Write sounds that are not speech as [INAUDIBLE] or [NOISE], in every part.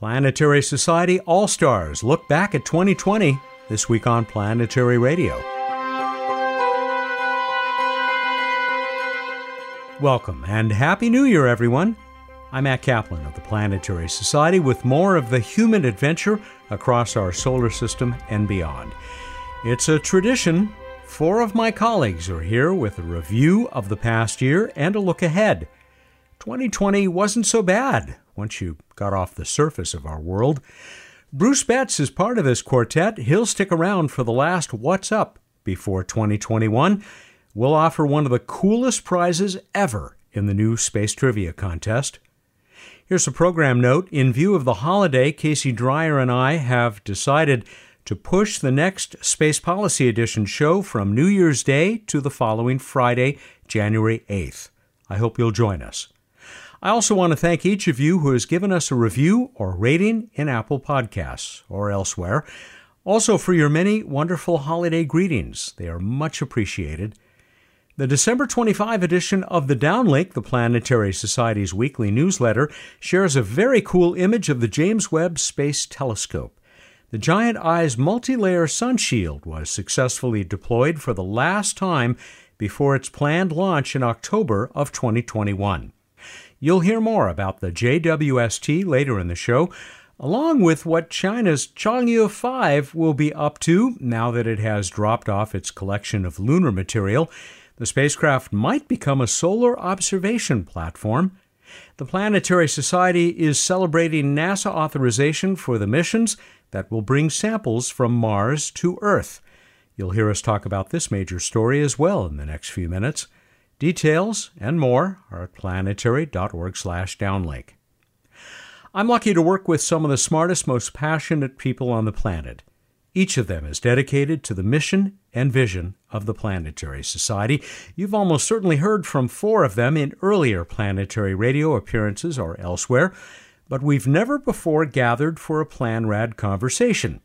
Planetary Society All Stars look back at 2020 this week on Planetary Radio. Welcome and Happy New Year, everyone. I'm Matt Kaplan of the Planetary Society with more of the human adventure across our solar system and beyond. It's a tradition. Four of my colleagues are here with a review of the past year and a look ahead. 2020 wasn't so bad once you got off the surface of our world. Bruce Betts is part of this quartet. He'll stick around for the last What's Up before 2021. We'll offer one of the coolest prizes ever in the new Space Trivia Contest. Here's a program note. In view of the holiday, Casey Dreyer and I have decided to push the next Space Policy Edition show from New Year's Day to the following Friday, January 8th. I hope you'll join us. I also want to thank each of you who has given us a review or rating in Apple Podcasts or elsewhere. Also, for your many wonderful holiday greetings. They are much appreciated. The December 25 edition of the Downlink, the Planetary Society's weekly newsletter, shares a very cool image of the James Webb Space Telescope. The Giant Eyes multi layer sunshield was successfully deployed for the last time before its planned launch in October of 2021. You'll hear more about the JWST later in the show, along with what China's Chang'e 5 will be up to now that it has dropped off its collection of lunar material. The spacecraft might become a solar observation platform. The Planetary Society is celebrating NASA authorization for the missions that will bring samples from Mars to Earth. You'll hear us talk about this major story as well in the next few minutes. Details and more are at planetary.org/downlink. I'm lucky to work with some of the smartest, most passionate people on the planet. Each of them is dedicated to the mission and vision of the Planetary Society. You've almost certainly heard from four of them in earlier planetary radio appearances or elsewhere, but we've never before gathered for a Planrad conversation.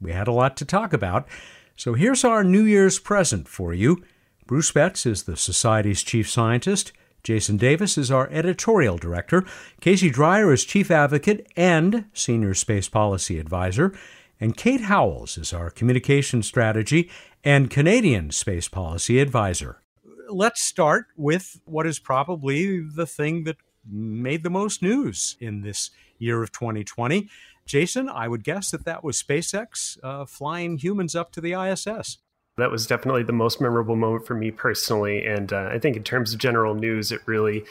We had a lot to talk about, so here's our New Year's present for you. Bruce Betts is the Society's chief scientist. Jason Davis is our editorial director. Casey Dreyer is chief advocate and senior space policy advisor. And Kate Howells is our communication strategy and Canadian space policy advisor. Let's start with what is probably the thing that made the most news in this year of 2020. Jason, I would guess that that was SpaceX uh, flying humans up to the ISS. That was definitely the most memorable moment for me personally. And uh, I think in terms of general news, it really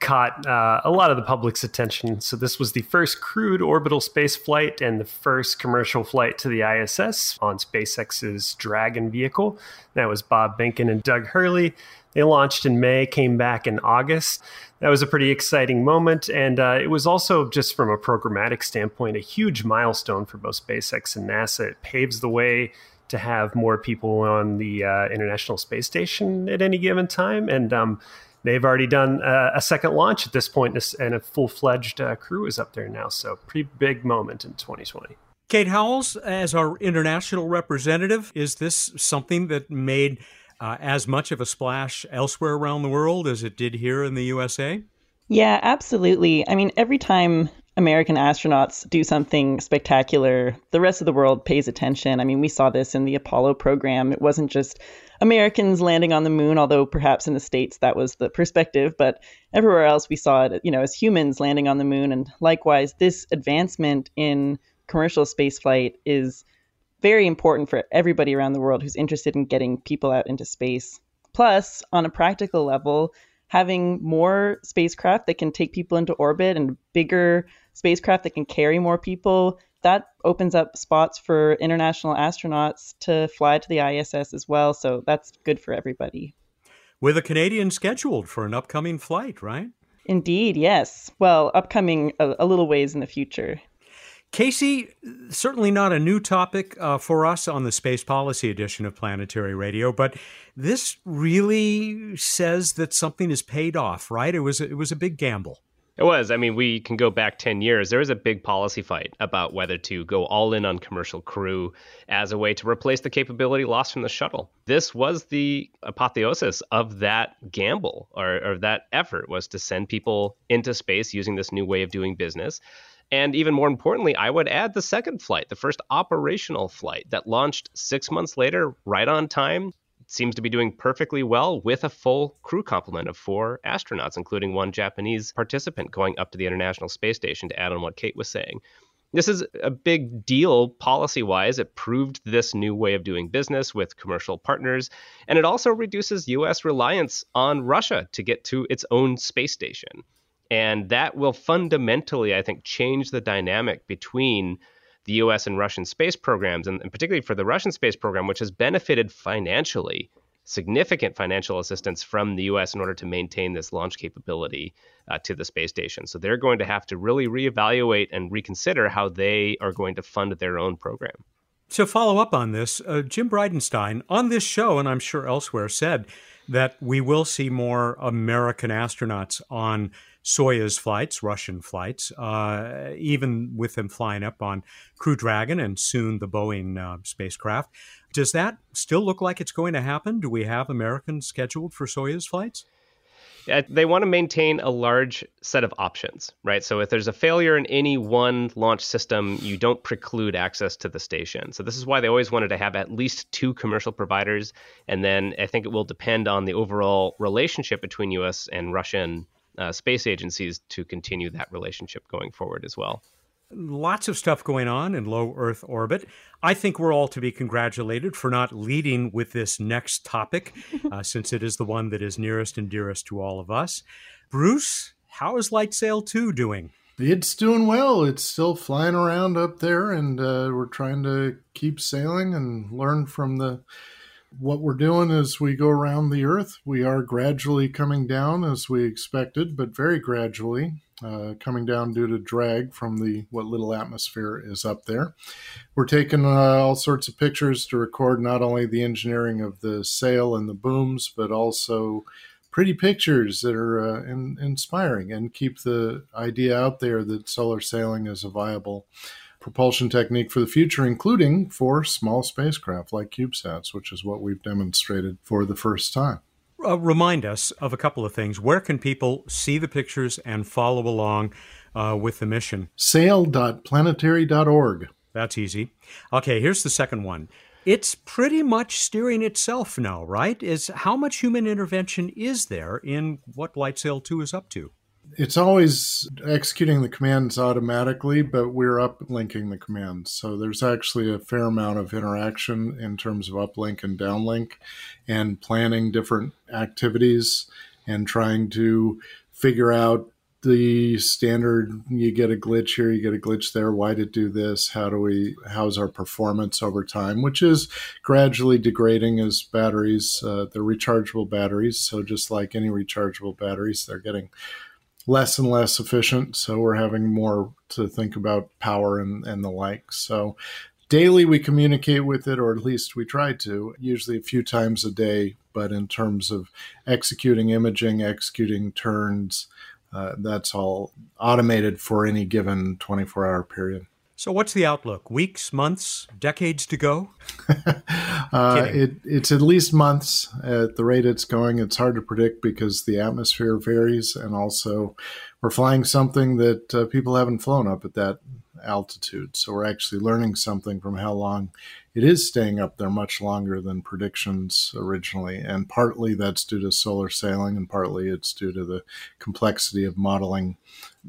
caught uh, a lot of the public's attention. So, this was the first crewed orbital space flight and the first commercial flight to the ISS on SpaceX's Dragon vehicle. That was Bob Behnken and Doug Hurley. They launched in May, came back in August. That was a pretty exciting moment. And uh, it was also, just from a programmatic standpoint, a huge milestone for both SpaceX and NASA. It paves the way to have more people on the uh, International Space Station at any given time. And um, they've already done a, a, second launch at this point, and a full fledged uh, crew is up there now. So, pretty big moment in 2020. Kate Howells, as our international representative, is this something that made uh, as much of a splash elsewhere around the world as it did here in the USA? Yeah, absolutely. I mean, every time American astronauts do something spectacular, the rest of the world pays attention. I mean, we saw this in the Apollo program. It wasn't just Americans landing on the moon, although perhaps in the States that was the perspective, but everywhere else we saw it, you know, as humans landing on the moon. And likewise, this advancement in commercial spaceflight is very important for everybody around the world who's interested in getting people out into space. Plus, on a practical level, having more spacecraft that can take people into orbit and bigger spacecraft that can carry more people, that opens up spots for international astronauts to fly to the ISS as well. So that's good for everybody. With a Canadian scheduled for an upcoming flight, right? Indeed, yes. Well, upcoming a, a little ways in the future. Casey, certainly not a new topic uh, for us on the Space Policy edition of Planetary Radio, but this really says that something is paid off, right? It was it was a big gamble. It was. I mean, we can go back 10 years. There was a big policy fight about whether to go all in on commercial crew as a way to replace the capability lost from the shuttle. This was the apotheosis of that gamble or, or that effort was to send people into space using this new way of doing business. And even more importantly, I would add the second flight, the first operational flight that launched six months later, right on time. Seems to be doing perfectly well with a full crew complement of four astronauts, including one Japanese participant going up to the International Space Station to add on what Kate was saying. This is a big deal policy wise. It proved this new way of doing business with commercial partners, and it also reduces US reliance on Russia to get to its own space station. And that will fundamentally, I think, change the dynamic between the US and Russian space programs, and, and particularly for the Russian space program, which has benefited financially significant financial assistance from the US in order to maintain this launch capability uh, to the space station. So they're going to have to really reevaluate and reconsider how they are going to fund their own program. To follow up on this, uh, Jim Bridenstine on this show, and I'm sure elsewhere, said that we will see more American astronauts on Soyuz flights, Russian flights, uh, even with them flying up on Crew Dragon and soon the Boeing uh, spacecraft. Does that still look like it's going to happen? Do we have Americans scheduled for Soyuz flights? they want to maintain a large set of options, right? So if there's a failure in any one launch system, you don't preclude access to the station. So this is why they always wanted to have at least two commercial providers, and then I think it will depend on the overall relationship between U.S. and Russian uh, space agencies to continue that relationship going forward as well lots of stuff going on in low Earth orbit. I think we're all to be congratulated for not leading with this next topic, [LAUGHS] uh, since it is the one that is nearest and dearest to all of us. Bruce, how is Lightsail 2 doing? It's doing well. It's still flying around up there, and uh, we're trying to keep sailing and learn from the. What we're doing as we go around the Earth, we are gradually coming down as we expected, but very gradually uh, coming down due to drag from the what little atmosphere is up there. We're taking uh, all sorts of pictures to record not only the engineering of the sail and the booms, but also pretty pictures that are uh, in, inspiring and keep the idea out there that solar sailing is a viable propulsion technique for the future, including for small spacecraft like CubeSats, which is what we've demonstrated for the first time uh, remind us of a couple of things. Where can people see the pictures and follow along uh, with the mission? Sail.planetary.org. That's easy. Okay, here's the second one. It's pretty much steering itself now, right? Is how much human intervention is there in what LightSail 2 is up to? It's always executing the commands automatically, but we're uplinking the commands. So there's actually a fair amount of interaction in terms of uplink and downlink and planning different activities and trying to figure out the standard you get a glitch here you get a glitch there why did do this how do we how's our performance over time which is gradually degrading as batteries uh, rechargeable batteries so just like any rechargeable batteries they're getting less and less efficient. So we're having more to think about power and, and the like. So daily we communicate with it, or at least we try to, usually a few times a day. But in terms of executing imaging, executing turns, uh, that's all automated for any given 24 hour period. So, what's the outlook? Weeks, months, decades to go? [LAUGHS] uh, it, it's at least months at the rate it's going. It's hard to predict because the atmosphere varies, and also we're flying something that uh, people haven't flown up at that altitude. So, we're actually learning something from how long it is staying up there much longer than predictions originally. And partly that's due to solar sailing, and partly it's due to the complexity of modeling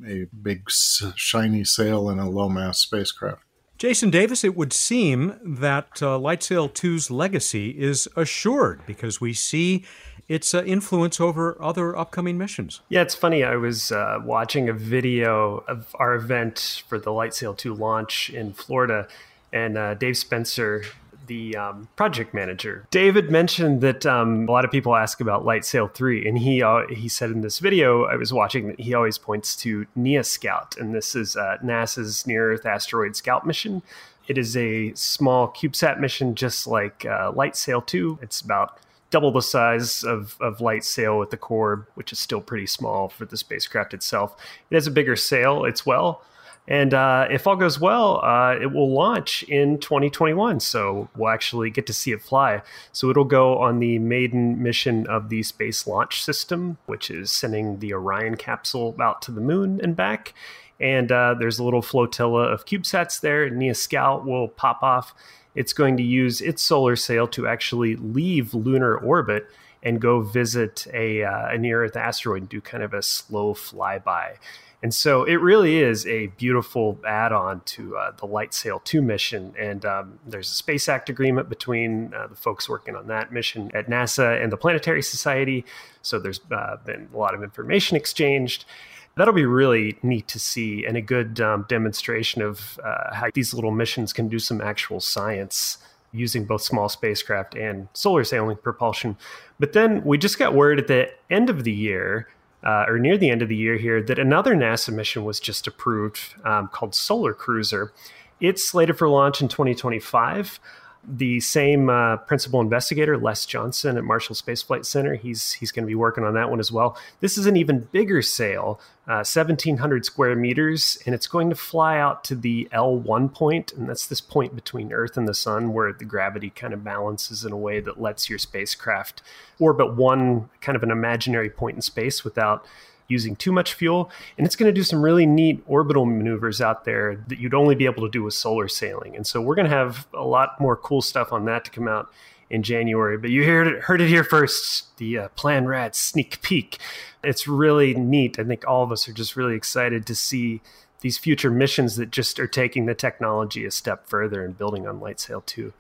a big, shiny sail in a low mass spacecraft. Jason Davis, it would seem that uh, Lightsail 2's legacy is assured because we see its uh, influence over other upcoming missions. Yeah, it's funny. I was uh, watching a video of our event for the Lightsail 2 launch in Florida, and uh, Dave Spencer, the um, project manager, David mentioned that um, a lot of people ask about Lightsail 3, and he uh, he said in this video I was watching that he always points to NEA Scout, and this is uh, NASA's Near Earth Asteroid Scout mission. It is a small CubeSat mission, just like uh, Lightsail 2. It's about double the size of, of Lightsail with the core, which is still pretty small for the spacecraft itself. It has a bigger sail as well, and uh, if all goes well, uh, it will launch in 2021. So we'll actually get to see it fly. So it'll go on the maiden mission of the Space Launch System, which is sending the Orion capsule out to the moon and back. And uh, there's a little flotilla of CubeSats there. NEA Scout will pop off. It's going to use its solar sail to actually leave lunar orbit and go visit a, uh, a near Earth asteroid and do kind of a slow flyby. And so it really is a beautiful add on to uh, the LightSail 2 mission. And um, there's a Space Act agreement between uh, the folks working on that mission at NASA and the Planetary Society. So there's uh, been a lot of information exchanged. That'll be really neat to see and a good um, demonstration of uh, how these little missions can do some actual science using both small spacecraft and solar sailing propulsion. But then we just got word at the end of the year uh, or near the end of the year here that another NASA mission was just approved um, called Solar Cruiser. It's slated for launch in 2025 the same uh, principal investigator, Les Johnson at Marshall Space Flight Center. He's he's going to be working on that one as well. This is an even bigger sail, uh, 1,700 square meters, and it's going to fly out to the L1 point, and that's this point between Earth and the Sun where the gravity kind of balances in a way that lets your spacecraft orbit one kind of an imaginary point in space without using too much fuel. And it's going to do some really neat orbital maneuvers out there that you'd only be able to do with solar sailing. And so we're going to have a lot more cool stuff on that to come out in January. But you heard it, heard it here first the uh, Plan Rad sneak peek. It's really neat. I think all of us are just really excited to see these future missions that just are taking the technology a step further and building on LightSail 2.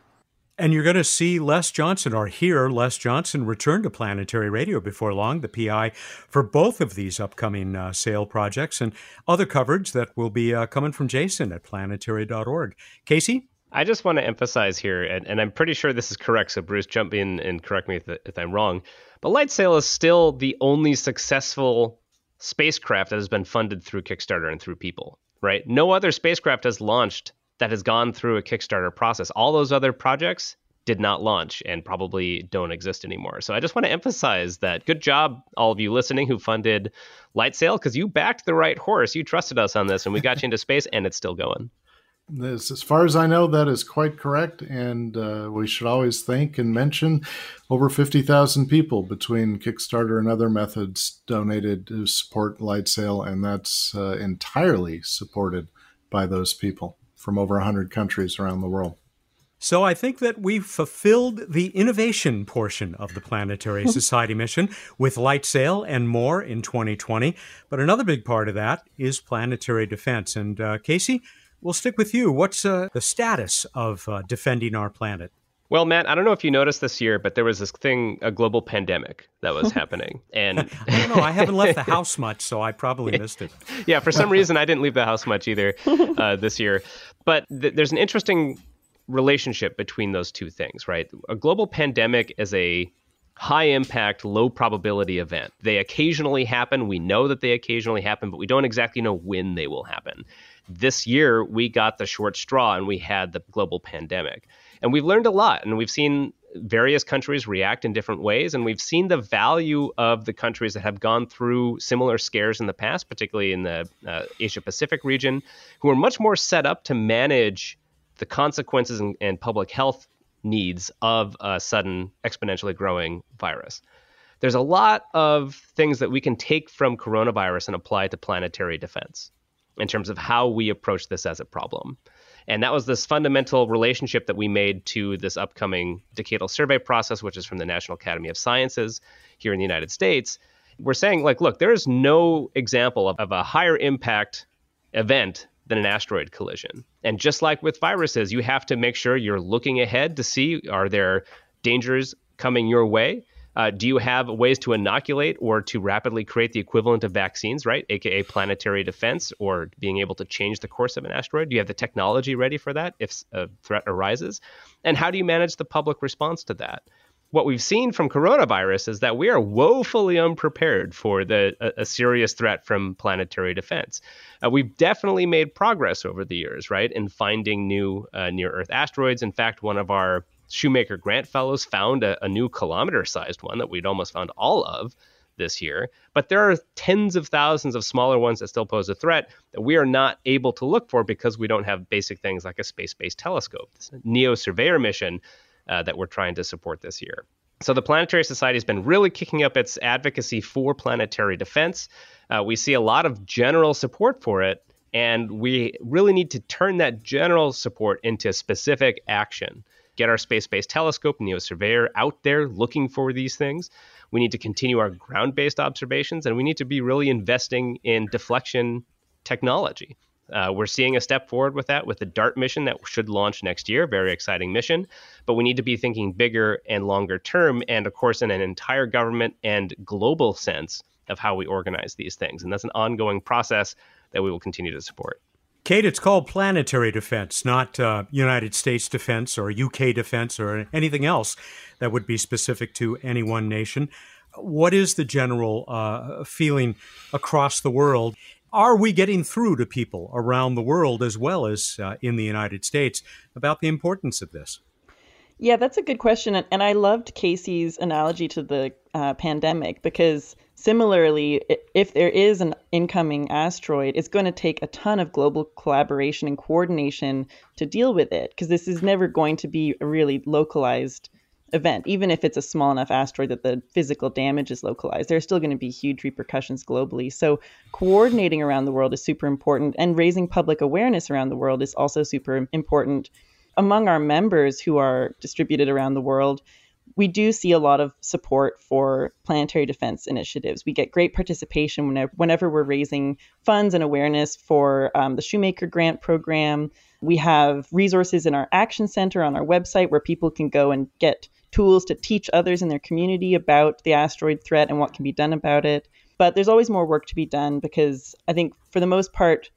And you're going to see Les Johnson or hear Les Johnson return to Planetary Radio before long, the PI for both of these upcoming uh, sail projects and other coverage that will be uh, coming from Jason at planetary.org. Casey? I just want to emphasize here, and, and, I'm pretty sure this is correct, so Bruce, jump in and correct me if, if I'm wrong. But LightSail is still the only successful spacecraft that has been funded through Kickstarter and through people, right? No other spacecraft has launched that has gone through a Kickstarter process. All those other projects did not launch and probably don't exist anymore. So I just want to emphasize that good job, all of you listening who funded LightSail, because you backed the right horse. You trusted us on this and we got you into space and it's still going. This, as far as I know, that is quite correct. And uh, we should always thank and mention over 50,000 people between Kickstarter and other methods donated to support LightSail. And that's uh, entirely supported by those people from over 100 countries around the world. So I think that we've fulfilled the innovation portion of the Planetary [LAUGHS] Society mission with LightSail and more in 2020. But another big part of that is planetary defense. And uh, Casey, we'll stick with you. What's uh, the status of uh, defending our planet? Well, Matt, I don't know if you noticed this year, but there was this thing, a global pandemic that was [LAUGHS] happening. And I don't know. I haven't left the [LAUGHS] house much, so I probably missed it. yeah, for some reason, I didn't leave the house much either uh, this year. But th- there's an interesting relationship between those two things, right? A global pandemic is a high impact, low probability event. They occasionally happen. We know that they occasionally happen, but we don't exactly know when they will happen. This year, we got the short straw and we had the global pandemic. And we've learned a lot and we've seen various countries react in different ways. And we've seen the value of the countries that have gone through similar scares in the past, particularly in the uh, Asia Pacific region, who are much more set up to manage the consequences and, and public health needs of a sudden exponentially growing virus. There's a lot of things that we can take from coronavirus and apply to planetary defense in terms of how we approach this as a problem. And that was this fundamental relationship that we made to this upcoming decadal survey process, which is from the National Academy of Sciences here in the United States. We're saying, like, look, there is no example of, of a higher impact event than an asteroid collision. And just like with viruses, you have to make sure you're looking ahead to see are there dangers coming your way? Uh, do you have ways to inoculate or to rapidly create the equivalent of vaccines, right? AKA planetary defense or being able to change the course of an asteroid? Do you have the technology ready for that if a threat arises? And how do you manage the public response to that? What we've seen from coronavirus is that we are woefully unprepared for the a, a serious threat from planetary defense. Uh, we've definitely made progress over the years, right, in finding new uh, near Earth asteroids. In fact, one of our Shoemaker Grant Fellows found a, a new kilometer sized one that we'd almost found all of this year. But there are tens of thousands of smaller ones that still pose a threat that we are not able to look for because we don't have basic things like a space based telescope. This NEO Surveyor mission uh, that we're trying to support this year. So the Planetary Society has been really kicking up its advocacy for planetary defense. Uh, we see a lot of general support for it And we really need to turn that general support into specific action. Get our space based telescope, NEO Surveyor, out there looking for these things. We need to continue our ground based observations, and we need to be really investing in deflection technology. Uh, we're seeing a step forward with that with the DART mission that should launch next year. Very exciting mission. But we need to be thinking bigger and longer term, and of course, in an entire government and global sense of how we organize these things. And that's an ongoing process that we will continue to support. Kate, it's called planetary defense, not uh, United States defense or UK defense or anything else that would be specific to any one nation. What is the general uh, feeling across the world? Are we getting through to people around the world as well as uh, in the United States about the importance of this? Yeah, that's a good question. And I loved Casey's analogy to the uh, pandemic because similarly, if there is an incoming asteroid, it's going to take a ton of global collaboration and coordination to deal with it because this is never going to be a really localized event. Even if it's a small enough asteroid that the physical damage is localized, there's still going to be huge repercussions globally. So, coordinating around the world is super important, and raising public awareness around the world is also super important among our members who are distributed around the world, we do see a lot of support for planetary defense initiatives. We get great participation whenever, whenever we're raising funds and awareness for um, the Shoemaker Grant Program. We have resources in our Action Center on our website where people can go and get tools to teach others in their community about the asteroid threat and what can be done about it. But there's always more work to be done because I think, for the most part,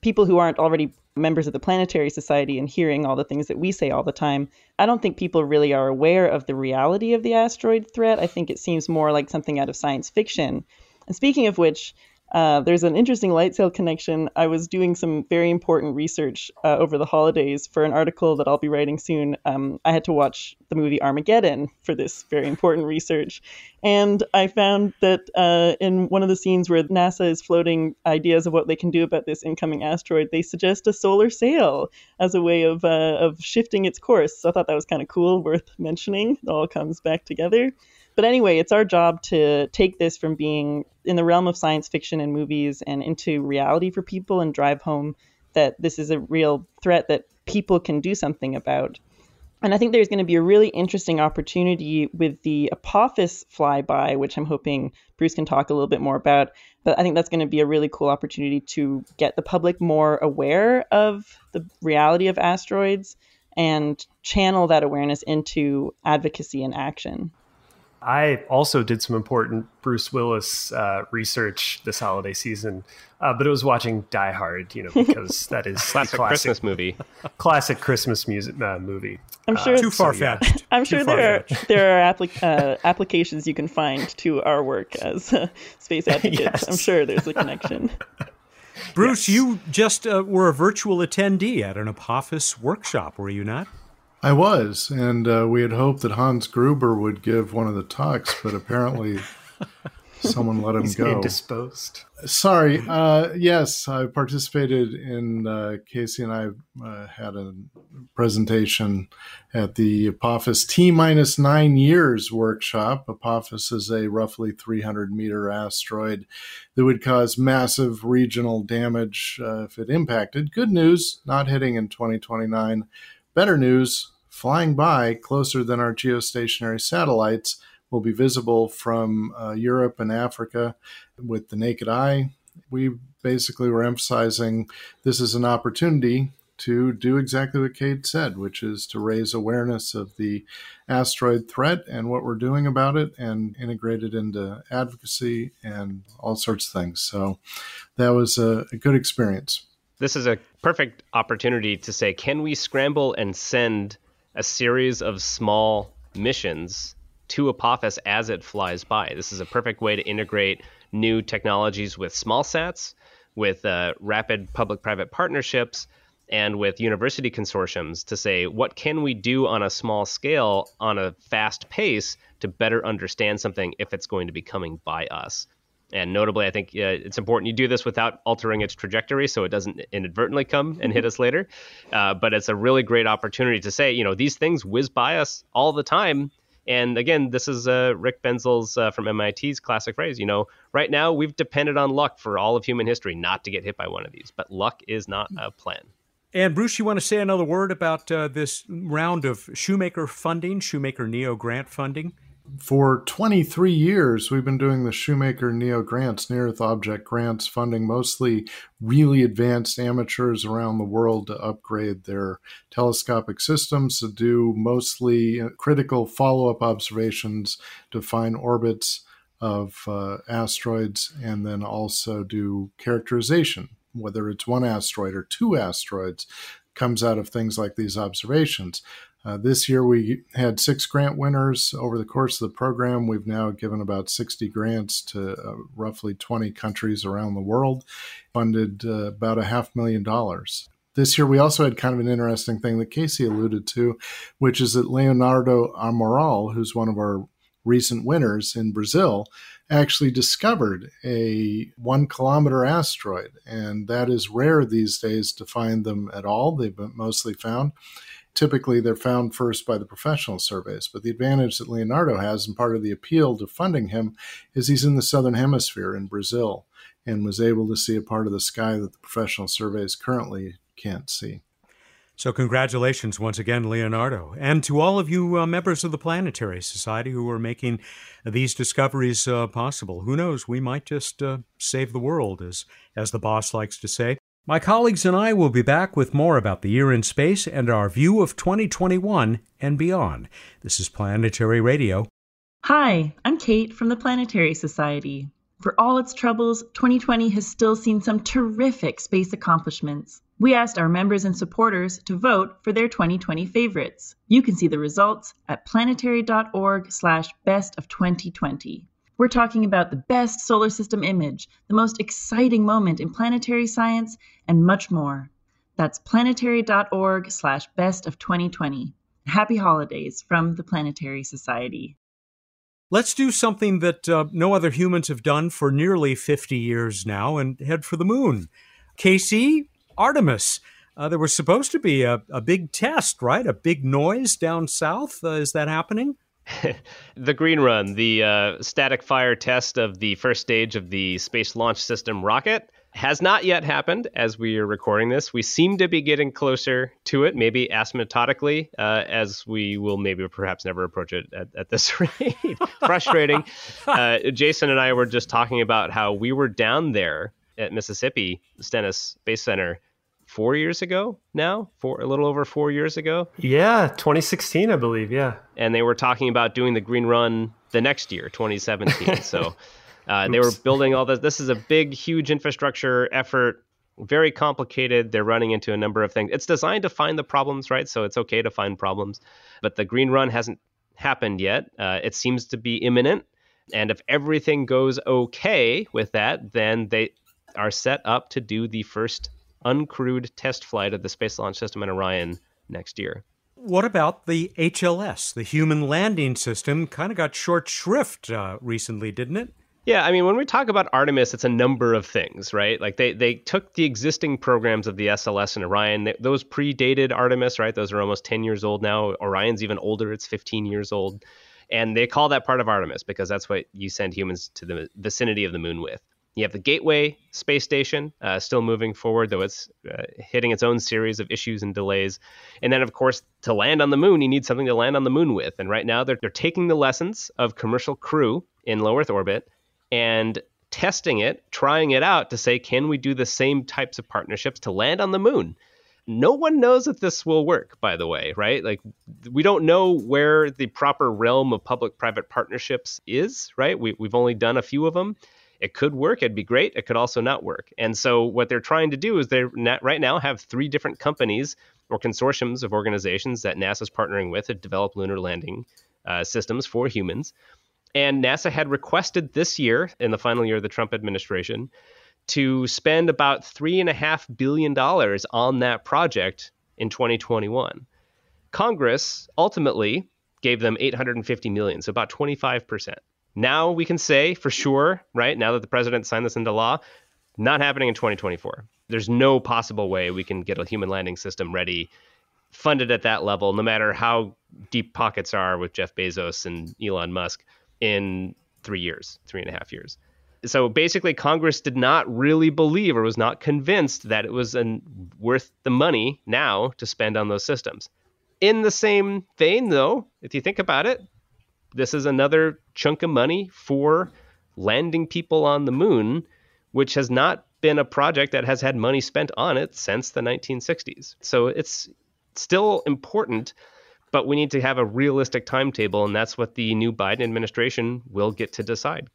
people who aren't already members of the Planetary Society and hearing all the things that we say all the time, I don't think people really are aware of the reality of the asteroid threat. I think it seems more like something out of science fiction. And speaking of which, uh, there's an interesting light sail connection. I was doing some very important research uh, over the holidays for an article that I'll be writing soon. Um, I had to watch the movie Armageddon for this very important research. And I found that uh, in one of the scenes where NASA is floating ideas of what they can do about this incoming asteroid, they suggest a solar sail as a way of, uh, of shifting its course. So I thought that was kind of cool, worth mentioning. It all comes back together. But anyway, it's our job to take this from being in the realm of science fiction and movies and into reality for people and drive home that this is a real threat that people can do something about. And I think there's going to be a really interesting opportunity with the Apophis flyby, which I'm hoping Bruce can talk a little bit more about. But I think that's going to be a really cool opportunity to get the public more aware of the reality of asteroids and channel that awareness into advocacy and action. I also did some important Bruce Willis uh, research this holiday season, uh, but it was watching Die Hard, you know, because that is [LAUGHS] classic, classic, Christmas movie, [LAUGHS] classic Christmas music uh, movie. I'm sure uh, too far fetched. So, yeah. [LAUGHS] I'm sure there are there are applic- uh, applications you can find to our work as uh, space advocates. yes. I'm sure there's a connection. Bruce, yes. you just were a virtual attendee at an Apophis workshop, were you not? I was, and uh, we had hoped that Hans Gruber would give one of the talks, but apparently [LAUGHS] someone let him He's go. disposed. Sorry. Uh, yes, I participated in. Uh, Casey and I uh, had a presentation at the Apophis T minus nine years workshop. Apophis is a roughly 300 meter asteroid that would cause massive regional damage uh, if it impacted. Good news, not hitting in 2029 Better news flying by closer than our geostationary satellites will be visible from uh, Europe and Africa with the naked eye. We basically were emphasizing this is an opportunity to do exactly what Kate said, which is to raise awareness of the asteroid threat and what we're doing about it and integrate it into advocacy and all sorts of things. So that was a, a good experience this is a perfect opportunity to say, can we scramble and send a series of small missions to Apophis as it flies by? This is a perfect way to integrate new technologies with small sats, with uh, rapid public-private partnerships, and with university consortiums to say what can we do on a small scale on a fast pace to better understand something if it's going to be coming by us and notably, I think uh, it's important you do this without altering its trajectory so it doesn't inadvertently come and hit us later. Uh, but it's a really great opportunity to say, you know, these things whiz by us all the time. And again, this is uh, Rick Binzel's uh, from MIT's classic phrase. You know, right now we've depended on luck for all of human history not to get hit by one of these, but luck is not a plan. And Bruce, you want to say another word about uh, this round of Shoemaker funding, Shoemaker Neo grant funding? For 23 years, we've been doing the Shoemaker Neo grants, near Earth object grants, funding mostly really advanced amateurs around the world to upgrade their telescopic systems, to do mostly critical follow up observations to find orbits of uh, asteroids, and then also do characterization, whether it's one asteroid or two asteroids, comes out of things like these observations. Uh, this year we had six grant winners over the course of the program. We've now given about 60 grants to uh, roughly 20 countries around the world, funded uh, about a half million dollars. This year we also had kind of an interesting thing that Casey alluded to, which is that Leonardo Amaral, who's one of our recent winners in Brazil, actually discovered a one kilometer asteroid. And that is rare these days to find them at all. They've been mostly found typically they're found first by the professional surveys. But the advantage that Leonardo has, and part of the appeal to funding him, is he's in the southern hemisphere in Brazil and was able to see a part of the sky that the professional surveys currently can't see. So, congratulations once again, Leonardo. And to all of you uh, members of the Planetary Society who are making these discoveries uh, possible. Who knows, we might just uh, save the world, as, as the boss likes to say. My colleagues and I will be back with more about the year in space and our view of 2021 and beyond. This is Planetary Radio. Hi, I'm Kate from the Planetary Society. For all its troubles, 2020 has still seen some terrific space accomplishments. We asked our members and supporters to vote for their 2020 favorites. You can see the results at planetary.org/best of 2020. We're talking about the best solar system image, the most exciting moment in planetary science, and much more. That's planetary.org slash best of 2020. Happy holidays from the Planetary Society. Let's do something that uh, no other humans have done for nearly 50 years now and head for the moon. Casey, Artemis. Uh, there was supposed to be a, a, big test, right? A big noise down south. Uh, is that happening? [LAUGHS] the Green Run, the uh, static fire test of the first stage of the Space Launch System rocket, has not yet happened as we are recording this. We seem to be getting closer to it, maybe asymptotically, uh, as we will maybe perhaps never approach it at, at this [LAUGHS] rate. Frustrating. [LAUGHS] Uh, Jason and I were just talking about how we were down there at Mississippi Stennis Space Center four years ago now, for a little over four years ago. Yeah, 2016, I believe. Yeah, and they were talking about doing the Green Run the next year, 2017. [LAUGHS] so uh, they were building all this. This is a big, huge infrastructure effort. Very complicated. They're running into a number of things. It's designed to find the problems, right? So it's okay to find problems, but the Green Run hasn't happened yet. Uh, it seems to be imminent. And if everything goes okay with that, then they are set up to do the first uncrewed test flight of the Space Launch System and Orion next year. What about the HLS? The Human Landing System kind of got short shrift uh, recently, didn't it? Yeah, I mean, when we talk about Artemis, it's a number of things, right? Like they they took the existing programs of the SLS and Orion. They, those predated Artemis, right? Those are almost 10 years old now. Orion's even older; it's 15 years old, and they call that part of Artemis because that's what you send humans to the vicinity of the moon with. You have the Gateway space station uh, still moving forward, though it's uh, hitting its own series of issues and delays. And then, of course, to land on the moon, you need something to land on the moon with. And right now, they're, they're taking the lessons of commercial crew in low Earth orbit and testing it, trying it out to say, can we do the same types of partnerships to land on the moon? No one knows if this will work, by the way, right? Like, we don't know where the proper realm of public private partnerships is, right? We, we've only done a few of them. It could work, it'd be great. It could also not work. And so what they're trying to do is they right now have three different companies or consortiums of organizations that NASA's partnering with to develop lunar landing uh, systems for humans. And NASA had requested this year, in the final year of the Trump administration, to spend about $3.5 billion on that project in 2021. Congress ultimately gave them 850 million, so about 25%. Now we can say for sure, right? Now that the president signed this into law, not happening in 2024. There's no possible way we can get a human landing system ready funded at that level, no matter how deep pockets are with Jeff Bezos and Elon Musk, in three years, three and a half years. So basically, Congress did not really believe or was not convinced that it was an, worth the money now to spend on those systems. In the same vein, though, if you think about it, this is another chunk of money for landing people on the moon, which has not been a project that has had money spent on it since the 1960s. So it's still important, but we need to have a realistic timetable, and that's what the new Biden administration will get to decide.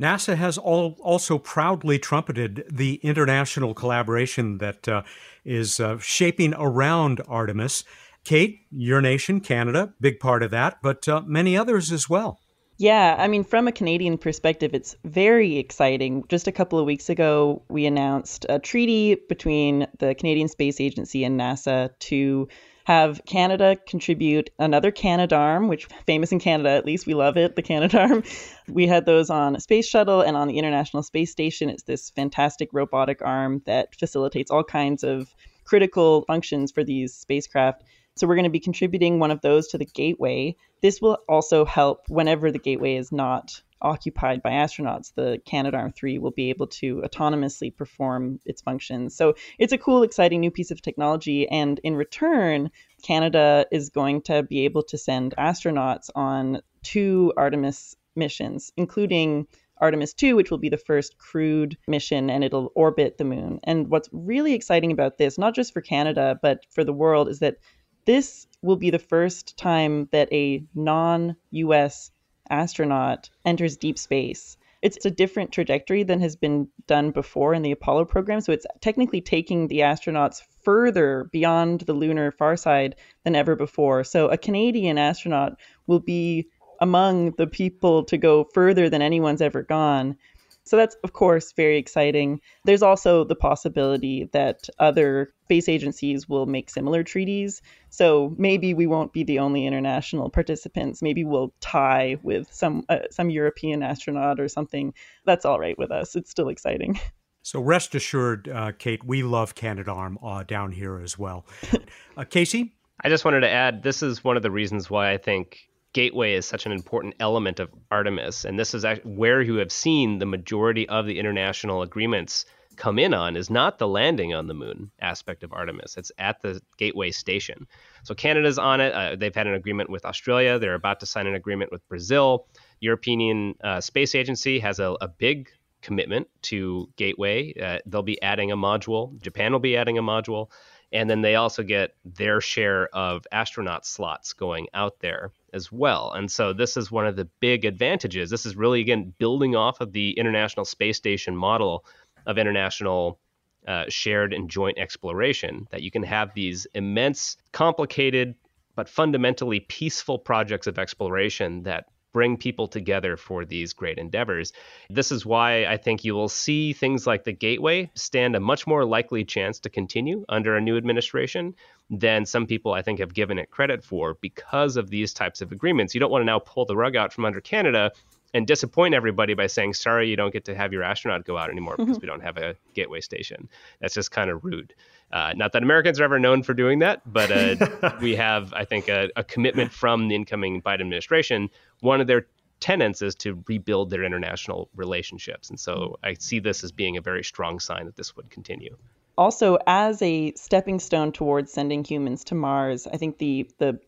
NASA has all, also proudly trumpeted the international collaboration that uh, is uh, shaping around Artemis. Kate, your nation, Canada, big part of that, but uh, many others as well. Yeah, I mean, from a Canadian perspective, it's very exciting. Just a couple of weeks ago, we announced a treaty between the Canadian Space Agency and NASA to have Canada contribute another Canadarm, which famous in Canada, at least we love it, the Canadarm. We had those on a space shuttle and on the International Space Station. It's this fantastic robotic arm that facilitates all kinds of critical functions for these spacecraft. So we're going to be contributing one of those to the gateway. This will also help whenever the gateway is not occupied by astronauts, the Canadarm3 will be able to autonomously perform its functions. So it's a cool, exciting new piece of technology. And in return, Canada is going to be able to send astronauts on two Artemis missions, including Artemis 2, which will be the first crewed mission and it'll orbit the moon. And what's really exciting about this, not just for Canada, but for the world, is that this will be the first time that a non US astronaut enters deep space. It's a different trajectory than has been done before in the Apollo program. So it's technically taking the astronauts further beyond the lunar far side than ever before. So a Canadian astronaut will be among the people to go further than anyone's ever gone. So that's, of course, very exciting. There's also the possibility that other space agencies will make similar treaties. So maybe we won't be the only international participants. Maybe we'll tie with some uh, some European astronaut or something. That's all right with us. It's still exciting. [LAUGHS] So rest assured, uh, Kate, we love Canadarm uh, down here as well. [LAUGHS] Uh, Casey? I just wanted to add this is one of the reasons why I think gateway is such an important element of Artemis, and this is where you have seen the majority of the international agreements come in on is not the landing on the moon aspect of Artemis. It's at the gateway station. So Canada's on it. Uh, they've had an agreement with Australia. They're about to sign an agreement with Brazil. European uh, Space Agency has a, a, big commitment to Gateway. Uh, they'll be adding a module. Japan will be adding a module. And then they also get their share of astronaut slots going out there as well. And so this is one of the big advantages. This is really, again, building off of the International Space Station model of international uh, shared and joint exploration, that you can have these immense, complicated, but fundamentally peaceful projects of exploration that bring people together for these great endeavors. This is why I think you will see things like the Gateway stand a much more likely chance to continue under a new administration than some people I think have given it credit for because of these types of agreements. You don't want to now pull the rug out from under Canada and disappoint everybody by saying, sorry, you don't get to have your astronaut go out anymore mm-hmm. because we don't have a gateway station. That's just kind of rude. Uh, not that Americans are ever known for doing that, but uh, [LAUGHS] we have, I think, a, a, commitment from the incoming Biden administration. One of their tenets is to rebuild their international relationships. And so I see this as being a very strong sign that this would continue. Also, as a stepping stone towards sending humans to Mars, I think the the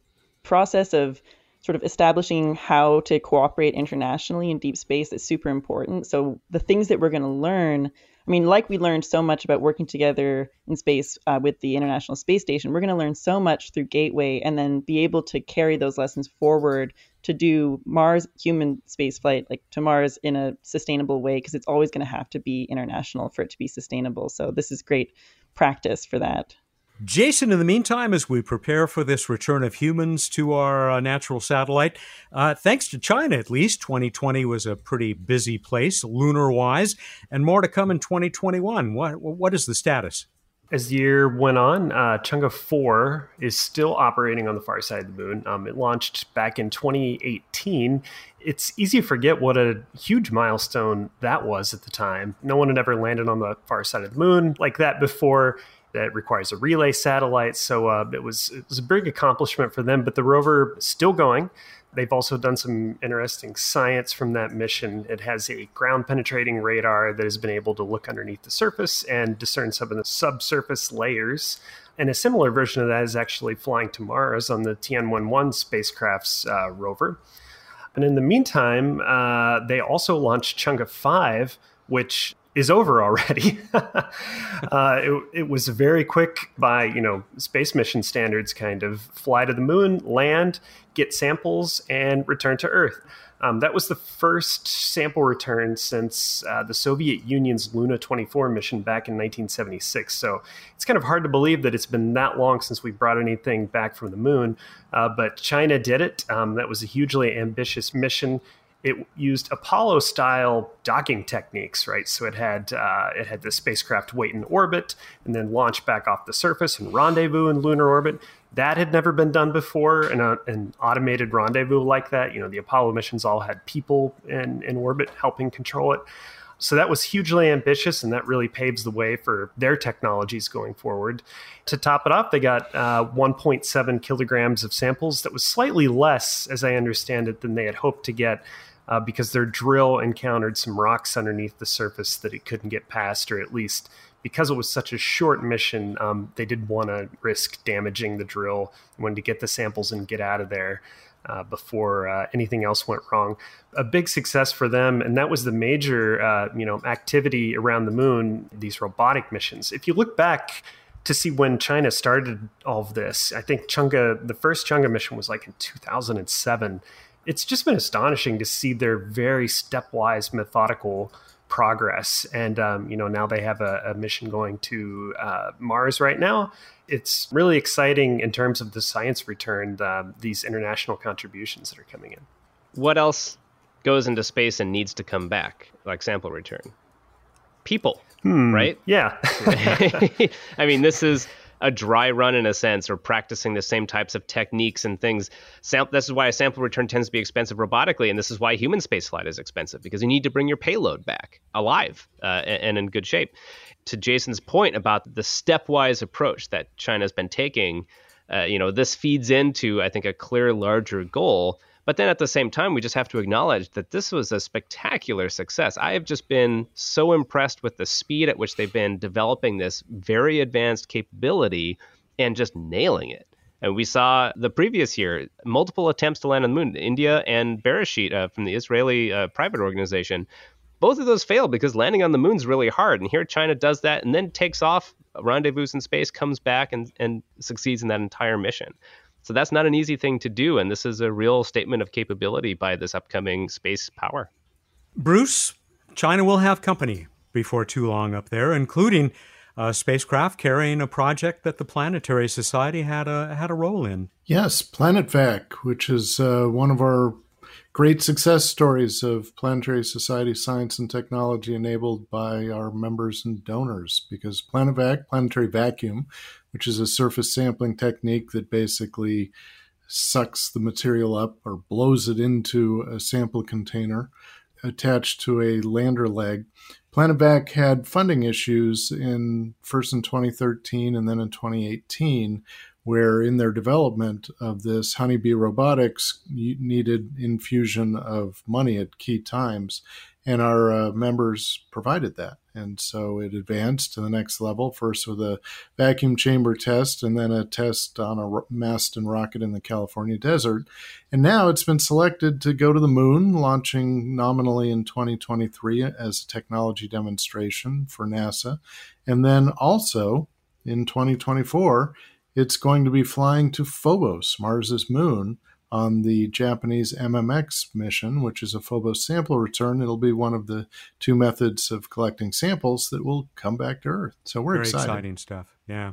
process of sort of establishing how to cooperate internationally in deep space is super important. So the things that we're going to learn I mean, like we learned so much about working together in space uh, with the International Space Station, we're going to learn so much through Gateway and then be able to carry those lessons forward to do Mars human spaceflight, like to Mars in a sustainable way, because it's always going to have to be international for it to be sustainable. So this is great practice for that. Jason, in the meantime, as we prepare for this return of humans to our uh, natural satellite, uh, thanks to China at least, 2020 was a pretty busy place, lunar wise, and more to come in 2021. What, what is the status? As the year went on, uh, Chang'e 4 is still operating on the far side of the moon. Um, it launched back in 2018. It's easy to forget what a huge milestone that was at the time. No one had ever landed on the far side of the moon like that before That requires a relay satellite. So uh, it was it was a big accomplishment for them. But the rover is still going. They've also done some interesting science from that mission. It has a ground penetrating radar that has been able to look underneath the surface and discern some of the subsurface layers. And a similar version of that is actually flying to Mars on the Tianwen-1 spacecraft's uh, rover. And in the meantime, uh, they also launched Chang'e 5, which is over already. [LAUGHS] uh, it, it, was very quick by you know space mission standards, kind of fly to the moon, land, get samples, and return to Earth. Um, that was the first sample return since uh, the Soviet Union's Luna 24 mission back in 1976. So it's kind of hard to believe that it's been that long since we brought anything back from the moon. Uh, but China did it. Um, that was a hugely ambitious mission it used Apollo style docking techniques, right? So it had uh, it had the spacecraft wait in orbit and then launch back off the surface and rendezvous in lunar orbit. That had never been done before in a, an automated rendezvous like that. You know, the Apollo missions all had people in, in orbit helping control it. So that was hugely ambitious, and that really paves the way for their technologies going forward. To top it off, they got uh, 1.7 kilograms of samples. That was slightly less, as I understand it, than they had hoped to get uh, because their drill encountered some rocks underneath the surface that it couldn't get past, or at least because it was such a short mission, um, they didn't want to risk damaging the drill, wanted to get the samples and get out of there. Uh, before uh, anything else went wrong. A big success for them, and that was the major, uh, you know, activity around the moon. These robotic missions. If you look back to see when China started all of this, I think Chang'e, the first Chang'e mission was like in 2007, it's just been astonishing to see their very stepwise, methodical progress. And um, you know, now they have a, a mission going to uh, Mars right now. It's really exciting in terms of the science return, the, these international contributions that are coming in. What else goes into space and needs to come back, like sample return? People, hmm. right? Yeah. [LAUGHS] [LAUGHS] I mean, this is a dry run in a sense or practicing the same types of techniques and things. Sam- this is why a sample return tends to be expensive robotically, and this is why human spaceflight is expensive because you need to bring your payload back alive uh, and, and in good shape. To Jason's point about the stepwise approach that China's been taking, uh, you know, this feeds into I think a clear larger goal but then at the same time, we just have to acknowledge that this was a spectacular success. I have just been so impressed with the speed at which they've been developing this very advanced capability and just nailing it. And we saw the previous year multiple attempts to land on the moon. India and Beresheet uh, from the Israeli uh, private organization, both of those failed because landing on the moon is really hard. And here China does that and then takes off, rendezvous in space, comes back and, and succeeds in that entire mission. So that's not an easy thing to do. And this is a real statement of capability by this upcoming space power. Bruce, China will have company before too long up there, including a spacecraft carrying a project that the Planetary Society had a had a role in. Yes, PlanetVac, which is uh, one of our great success stories of Planetary Society science and technology enabled by our members and donors. Because PlanetVac, planetary vacuum, which is a surface sampling technique that basically sucks the material up or blows it into a sample container attached to a lander leg. PlanetVac had funding issues in first in 2013 and then in 2018 where in their development of this honeybee robotics needed infusion of money at key times and our uh, members provided that. And so it advanced to the next level, first with a vacuum chamber test and then a test on a mast and rocket in the California desert. And now it's been selected to go to the moon, launching nominally in 2023 as a technology demonstration for NASA. And then also in 2024, it's going to be flying to Phobos, Mars's moon, on the Japanese MMX mission, which is a Phobos sample return. It'll be one of the two methods of collecting samples that will come back to Earth. So we're Very excited. exciting stuff. Yeah.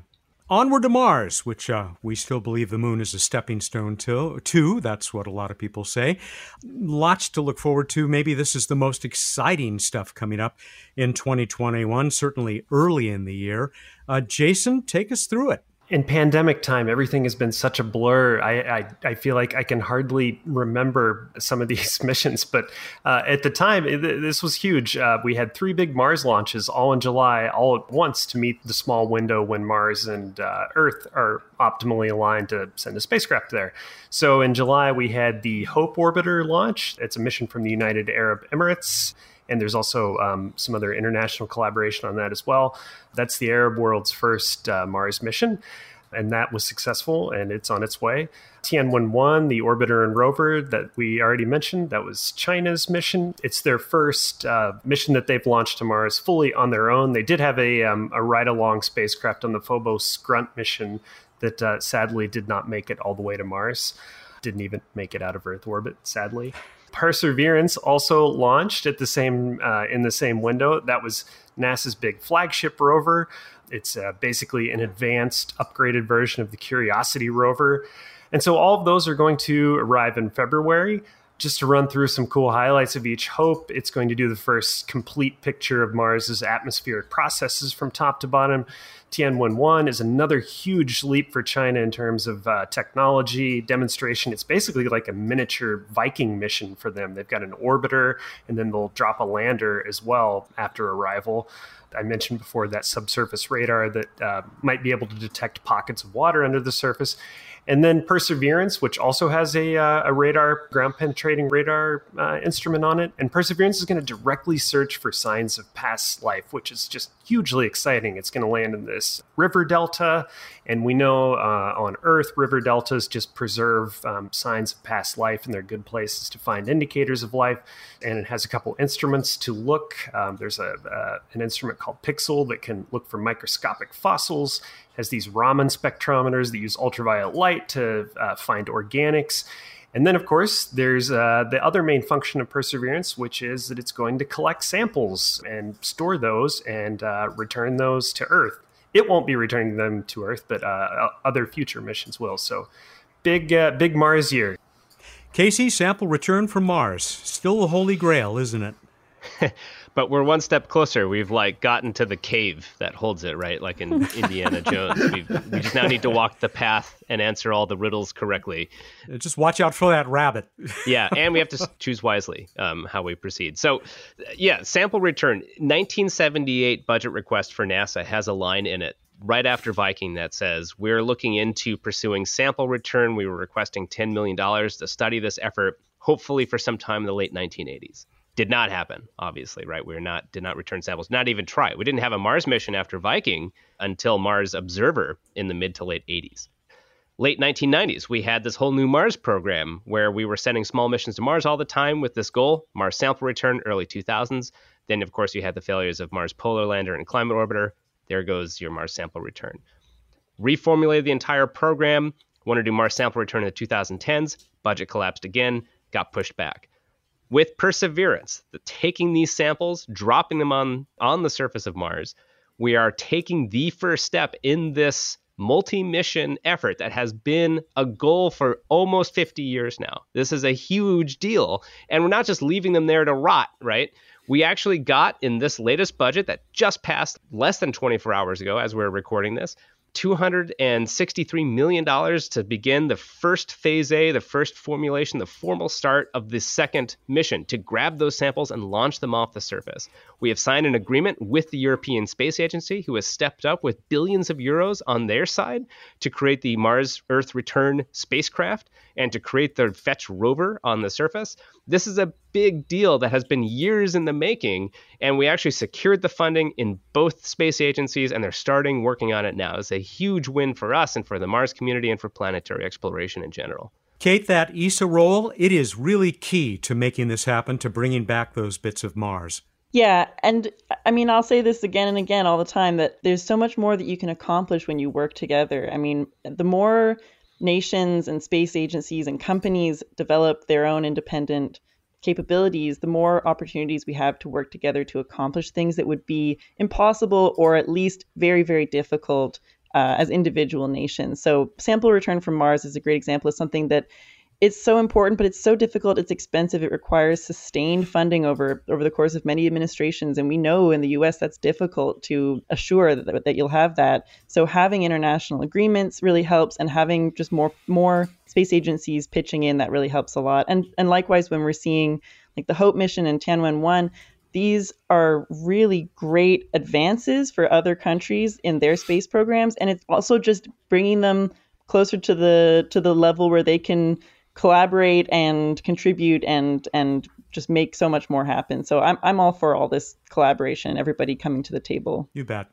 Onward to Mars, which uh, we still believe the moon is a stepping stone to, to. That's what a lot of people say. Lots to look forward to. Maybe this is the most exciting stuff coming up in 2021, certainly early in the year. Uh, Jason, take us through it. In pandemic time, everything has been such a blur. I, I, I, feel like I can hardly remember some of [LAUGHS] these missions. But uh, at the time, it, this was huge. Uh, we had three big Mars launches all in July, all at once to meet the small window when Mars and uh, Earth are optimally aligned to send a spacecraft there. So in July, we had the Hope Orbiter launch. It's a mission from the United Arab Emirates and there's also um, some other international collaboration on that as well. That's the Arab world's first uh, Mars mission, and that was successful, and it's on its way. Tianwen-1, the orbiter and rover that we already mentioned, that was China's mission. It's their first uh, mission that they've launched to Mars fully on their own. They did have a, um, a ride-along spacecraft on the Phobos Grunt mission that uh, sadly did not make it all the way to Mars. Didn't even make it out of Earth orbit, sadly. Perseverance also launched at the same uh, in the same window. That was NASA's big flagship rover. It's uh, basically an advanced, upgraded version of the Curiosity rover. And so all of those are going to arrive in February. Just to run through some cool highlights of each HOPE, it's going to do the first complete picture of Mars's atmospheric processes from top to bottom. Tianwen-1 is another huge leap for China in terms of uh, technology demonstration. It's basically like a miniature Viking mission for them. They've got an orbiter, and then they'll drop a lander as well after arrival. I mentioned before that subsurface radar that uh, might be able to detect pockets of water under the surface. And then Perseverance, which also has a, uh, a radar, ground penetrating radar uh, instrument on it. And Perseverance is going to directly search for signs of past life, which is just hugely exciting. It's going to land in this river delta. And we know uh, on Earth, river deltas just preserve um, signs of past life, and they're good places to find indicators of life. And it has a couple instruments to look. Um, there's a, uh, an instrument called PIXL that can look for microscopic fossils has these Raman spectrometers that use ultraviolet light to uh, find organics. And then, of course, there's uh, the other main function of Perseverance, which is that it's going to collect samples and store those and uh, return those to Earth. It won't be returning them to Earth, but uh, other future missions will. So, big, uh, big Mars year. Casey, sample return from Mars. Still the holy grail, isn't it? [LAUGHS] but we're one step closer. We've like gotten to the cave that holds it, right? Like in [LAUGHS] Indiana Jones. We've, we just now need to walk the path and answer all the riddles correctly. Just watch out for that rabbit. [LAUGHS] yeah, and we have to choose wisely um, how we proceed. So, yeah, sample return. 1978 budget request for NASA has a line in it right after Viking that says we're looking into pursuing sample return. We were requesting $10 million to study this effort, hopefully for some time in the late 1980s did not happen obviously right? We are not did not return samples not even try. We didn't have a mars mission after viking until mars observer in the mid to late 80s late 1990s we had this whole new mars program where we were sending small missions to mars all the time with this goal mars sample return early 2000s then of course you had the failures of mars polar lander and climate orbiter. There goes your mars sample return. Reformulated the entire program wanted to do mars sample return in the 2010s budget collapsed again got pushed back with perseverance, the, taking these samples, dropping them on, on the surface of Mars, we are taking the first step in this multi mission effort that has been a goal for almost 50 years now. This is a huge deal. And we're not just leaving them there to rot, right? We actually got in this latest budget that just passed less than 24 hours ago as we're recording this, $263 million to begin the first phase A, the first formulation, the formal start of the second mission to grab those samples and launch them off the surface. We have signed an agreement with the European Space Agency, who has stepped up with billions of euros on their side to create the Mars Earth Return spacecraft and to create the Fetch rover on the surface. This is a big deal that has been years in the making, and we actually secured the funding in both space agencies, and they're starting working on it now. It's a huge win for us and for the Mars community and for planetary exploration in general. Kate, that ESA role, it is really key to making this happen, to bringing back those bits of Mars. Yeah, and I mean, I'll say this again and again all the time that there's so much more that you can accomplish when you work together. I mean, the more nations and space agencies and companies develop their own independent capabilities, the more opportunities we have to work together to accomplish things that would be impossible or at least very, very difficult uh, as individual nations. So, sample return from Mars is a great example of something that it's so important, but it's so difficult. It's expensive. It requires sustained funding over over the course of many administrations, and we know in the U.S. that's difficult to assure that, that you'll have that. So having international agreements really helps, and having just more more space agencies pitching in that really helps a lot. And and likewise, when we're seeing like the Hope mission and Tianwen one, these are really great advances for other countries in their space programs, and it's also just bringing them closer to the to the level where they can collaborate and contribute and and just make so much more happen. So I'm I'm all for all this collaboration, everybody coming to the table. You bet.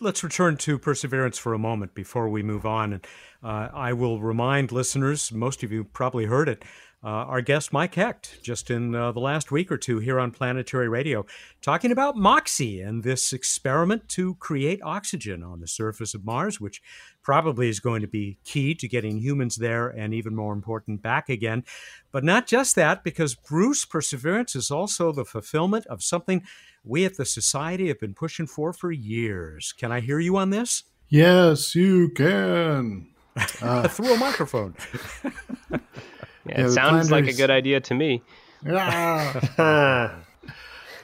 Let's return to Perseverance for a moment before we move on. And uh, I will remind listeners, most of you probably heard it, our guest Mike Hecht just in uh, the last week or two here on Planetary Radio, talking about MOXIE and this experiment to create oxygen on the surface of Mars, which probably is going to be key to getting humans there and even more important, back again. But not just that, because Bruce Perseverance is also the fulfillment of something we at the Society have been pushing for for years. Can I hear you on this? Yes, you can. [LAUGHS] Uh, Through a microphone. [LAUGHS] Yeah, it sounds like a good idea to me. [LAUGHS]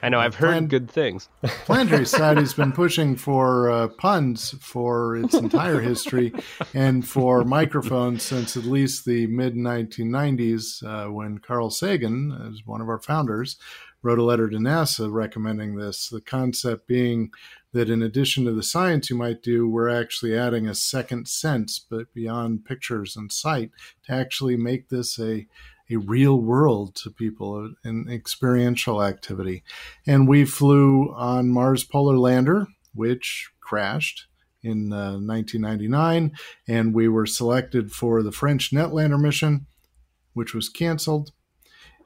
I know I've heard Plan- good things. Planetary [LAUGHS] Society's been pushing for uh, puns for its entire history and for microphones since at least the mid 1990s uh, when Carl Sagan, as one of our founders, wrote a letter to NASA recommending this. The concept being that in addition to the science you might do, we're actually adding a second sense, but beyond pictures and sight, to actually make this a a real world to people, an experiential activity. And we flew on Mars Polar Lander, which crashed in uh, 1999, and we were selected for the French Netlander mission, which was canceled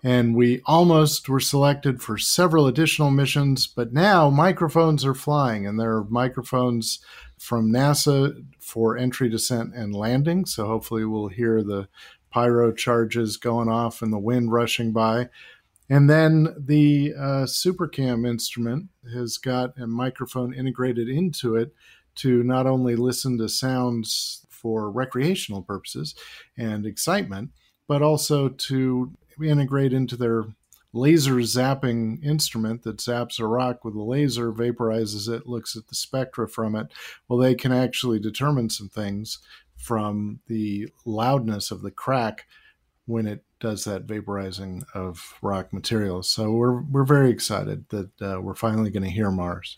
and we almost were selected for several additional missions. But now microphones are flying, and there are microphones from NASA for entry, descent, and landing. So hopefully, we'll hear the pyro charges going off and the wind rushing by. And then the uh, SuperCam instrument has got a microphone integrated into it to not only listen to sounds for recreational purposes and excitement, but also to integrate into their laser zapping instrument that zaps a rock with a laser, vaporizes it, looks at the spectra from it. Well, they can actually determine some things from the loudness of the crack when it does that vaporizing of rock materials. So we're we're very excited that uh, we're finally going to hear Mars.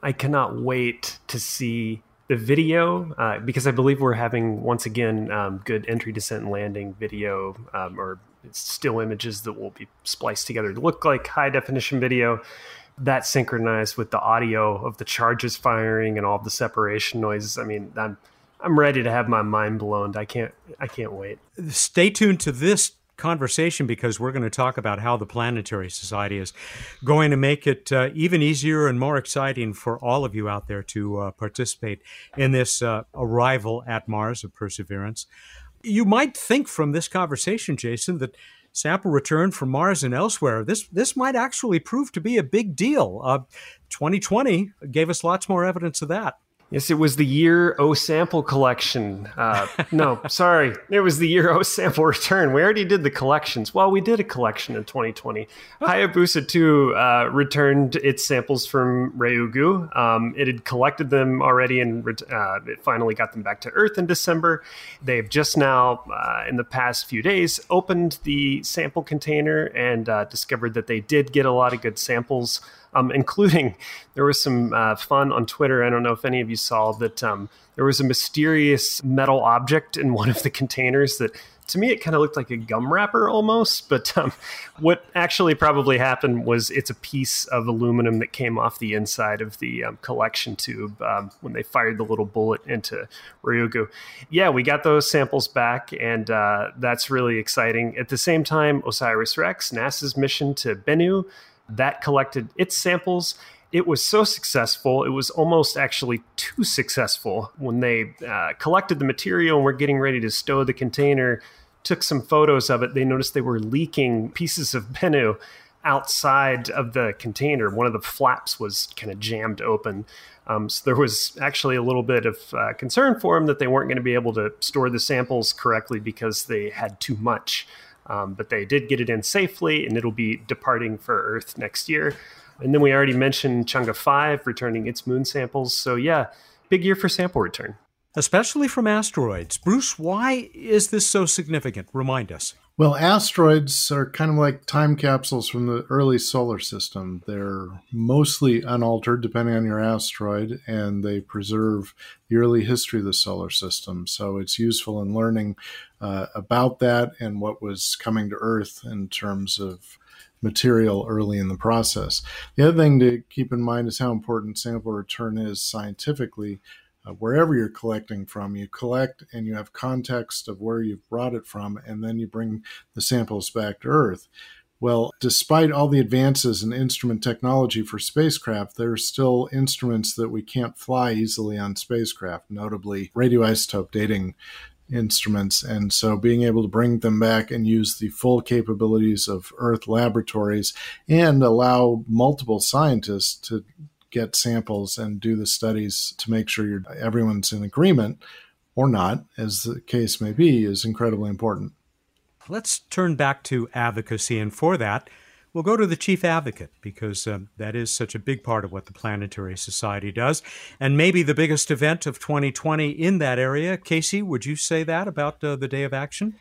I cannot wait to see the video uh, because I believe we're having once again um, good entry, descent, and landing video um, or still images that will be spliced together to look like high definition video. That synchronized with the audio of the charges firing and all the separation noises. I mean, I'm I'm ready to have my mind blown. I can't I can't wait. Stay tuned to this conversation because we're going to talk about how the Planetary Society is going to make it uh, even easier and more exciting for all of you out there to uh, participate in this uh, arrival at Mars of Perseverance. You might think from this conversation, Jason, that sample return from Mars and elsewhere, this this might actually prove to be a big deal. Uh, 2020 gave us lots more evidence of that. Yes, it was the year O sample collection. Uh, [LAUGHS] no, sorry, it was the year O sample return. We already did the collections. Well, we did a collection in 2020. Hayabusa 2 uh, returned its samples from Ryugu. Um, it had collected them already and uh, it finally got them back to Earth in December. They've just now, uh, in the past few days, opened the sample container and uh, discovered that they did get a lot of good samples um, [LAUGHS] including there was some uh, fun on Twitter. I don't know if any of you saw that um, there was a mysterious metal object in one of the containers that to me it kind of looked like a gum wrapper almost but um, what actually probably happened was it's a piece of aluminum that came off the inside of the um, collection tube um, when they fired the little bullet into ryugu yeah we got those samples back and uh, that's really exciting at the same time osiris rex nasa's mission to bennu that collected its samples. It was so successful, it was almost actually too successful when they uh, collected the material and were getting ready to stow the container. Took some photos of it. They noticed they were leaking pieces of [LAUGHS] Bennu outside of the container, one of the flaps was kind of jammed open. Um, so there was actually a little bit of uh, concern for them that they weren't going to be able to store the samples correctly because they had too much. Um, but they did get it in safely, and it'll be departing for Earth next year. And then we already mentioned Chang'e 5 returning its moon samples. So, yeah, big year for sample return. Especially from asteroids. Bruce, why is this so significant? Remind us. Well, asteroids are kind of like time capsules from the early solar system. They're mostly unaltered, depending on your asteroid, and they preserve the early history of the solar system. So it's useful in learning uh, about that and what was coming to Earth in terms of material early in the process. The other thing to keep in mind is how important sample return is scientifically uh, wherever you're collecting from, you collect and you have context of where you've brought it from, and then you bring the samples back to Earth. Well, despite all the advances in instrument technology for spacecraft, there are still instruments that we can't fly easily on spacecraft, notably radioisotope dating instruments. And so being able to bring them back and use the full capabilities of Earth laboratories and allow multiple scientists to get samples and do the studies to make sure everyone's in agreement or not, as the case may be, is incredibly important. Let's turn back to advocacy, and for that, we'll go to the chief advocate because um, that is such a big part of what the Planetary Society does, and maybe the biggest event of 2020 in that area. Casey, would you say that about uh, the Day of Action?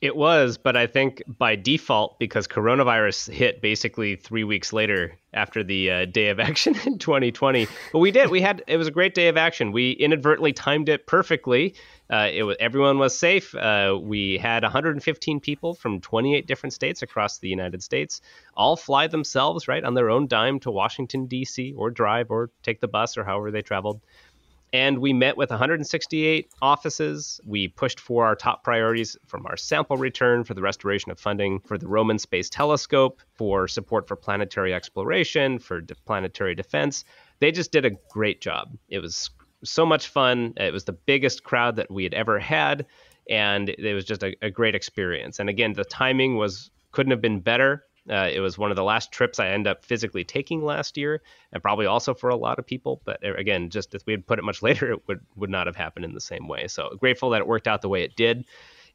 It was, but I think by default, because coronavirus hit basically three weeks later after the uh, day of [LAUGHS] action in 2020. But we did. We had it was a great day of action. We inadvertently timed it perfectly. Uh, it was everyone was safe. Uh, we had 115 people from 28 different states across the United States all fly themselves right on their own dime to Washington D.C. or drive or take the bus or however they traveled. And we met with 168 offices. We pushed for our top priorities from our sample return for the restoration of funding for the Roman Space Telescope, for support for planetary exploration, for de- planetary defense. They just did a great job. It was so much fun. It was the biggest crowd that we had ever had. And it was just a, a great experience. And again, the timing was couldn't have been better. Uh, it was one of the last trips I end up physically taking last year, and probably also for a lot of people. But uh, again, just if we had put it much [LAUGHS] later, it would would not have happened in the same way. So grateful that it worked out the way it did.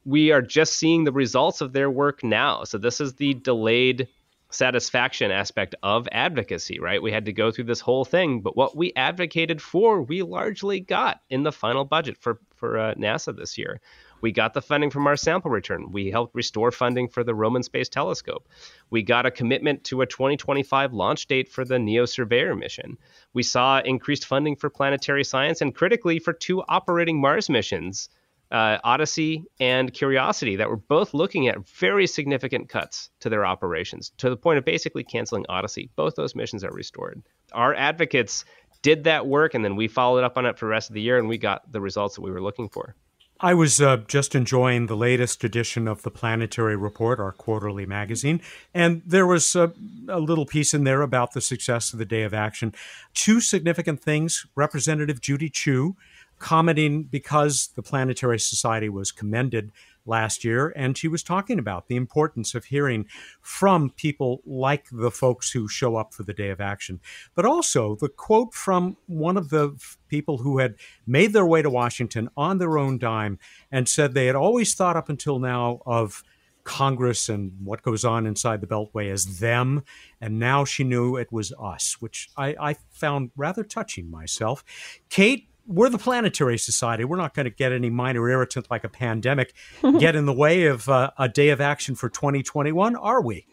We are just seeing the results of their work now. So this is the delayed satisfaction aspect of advocacy, right? We had to go through this whole thing, but what we advocated for, we largely got in the final budget for for uh, NASA this year. We got the funding from our sample return. We helped restore funding for the Roman Space Telescope. We got a commitment to a 2025 launch date for the NEO Surveyor mission. We saw increased funding for planetary science and critically for two operating Mars missions, uh, Odyssey and Curiosity, that were both looking at very significant cuts to their operations to the point of basically canceling Odyssey. Both those missions are restored. Our advocates did that work and then we followed up on it for the rest of the year and we got the results that we were looking for. I was uh, just enjoying the latest edition of the Planetary Report, our quarterly magazine, and there was a, a, little piece in there about the success of the Day of Action. Two significant things Representative Judy Chu commenting because the Planetary Society was commended last year, and she was talking about the importance of hearing from people like the folks who show up for the day of action. But also the quote from one of the people who had made their way to Washington on their own dime and said they had always thought up until now of Congress and what goes on inside the Beltway as them, and now she knew it was us, which I, I found rather touching myself. Kate, we're the planetary society. We're not going to get any minor irritant like a pandemic [LAUGHS] get in the way of uh, a day of action for 2021, are we?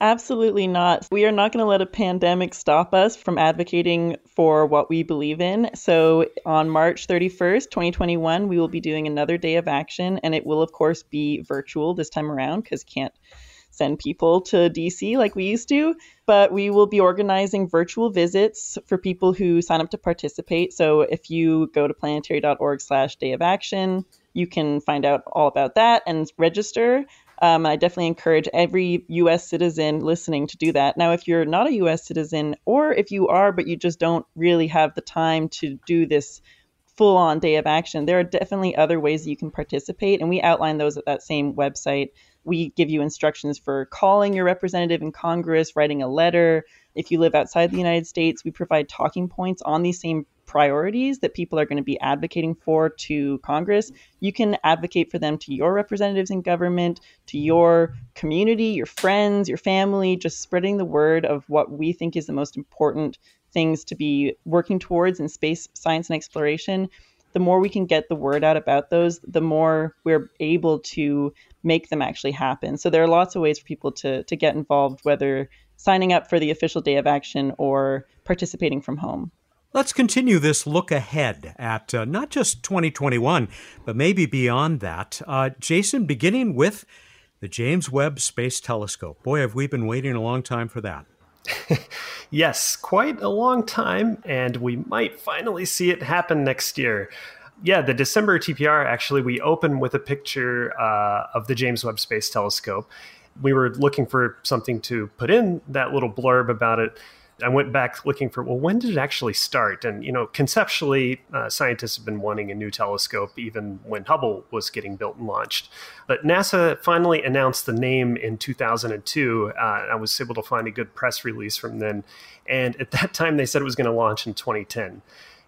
Absolutely not. We are not going to let a pandemic stop us from advocating for what we believe in. So, on March 31st, 2021, we will be doing another day of action, and it will, of course, be virtual this time around because can't send people to DC like we used to, but we will be organizing virtual visits for people who sign up to participate. So if you go to planetary.org slash day of action, you can find out all about that and register. Um, I definitely encourage every U.S. citizen listening to do that. Now, if you're not a U.S. citizen, or if you are, but you just don't really have the time to do this full on day of action. There are definitely other ways you can participate, and we outline those at that same website. We give you instructions for calling your representative in Congress, writing a letter. If you live outside the United States, we provide talking points on these same priorities that people are going to be advocating for to Congress. You can advocate for them to your representatives in government, to your community, your friends, your family, just spreading the word of what we think is the most important things to be working towards in space science and exploration, the more we can get the word out about those, the more we're able to make them actually happen. So there are lots of ways for people to to get involved, whether signing up for the official day of action or participating from home. Let's continue this look ahead at uh, not just 2021, but maybe beyond that. Uh, Jason, beginning with the James Webb Space Telescope. Boy, have we been waiting a long time for that. [LAUGHS] yes, quite a long time, and we might finally see it happen next year. Yeah, the December TPR actually, we open with a picture uh, of the James Webb Space Telescope. We were looking for something to put in that little blurb about it I went back looking for, well, when did it actually start? And, you know, conceptually, uh, scientists have been wanting a new telescope even when Hubble was getting built and launched. But NASA finally announced the name in 2002. Uh, I was able to find a good press release from then. And at that time, they said it was going to launch in 2010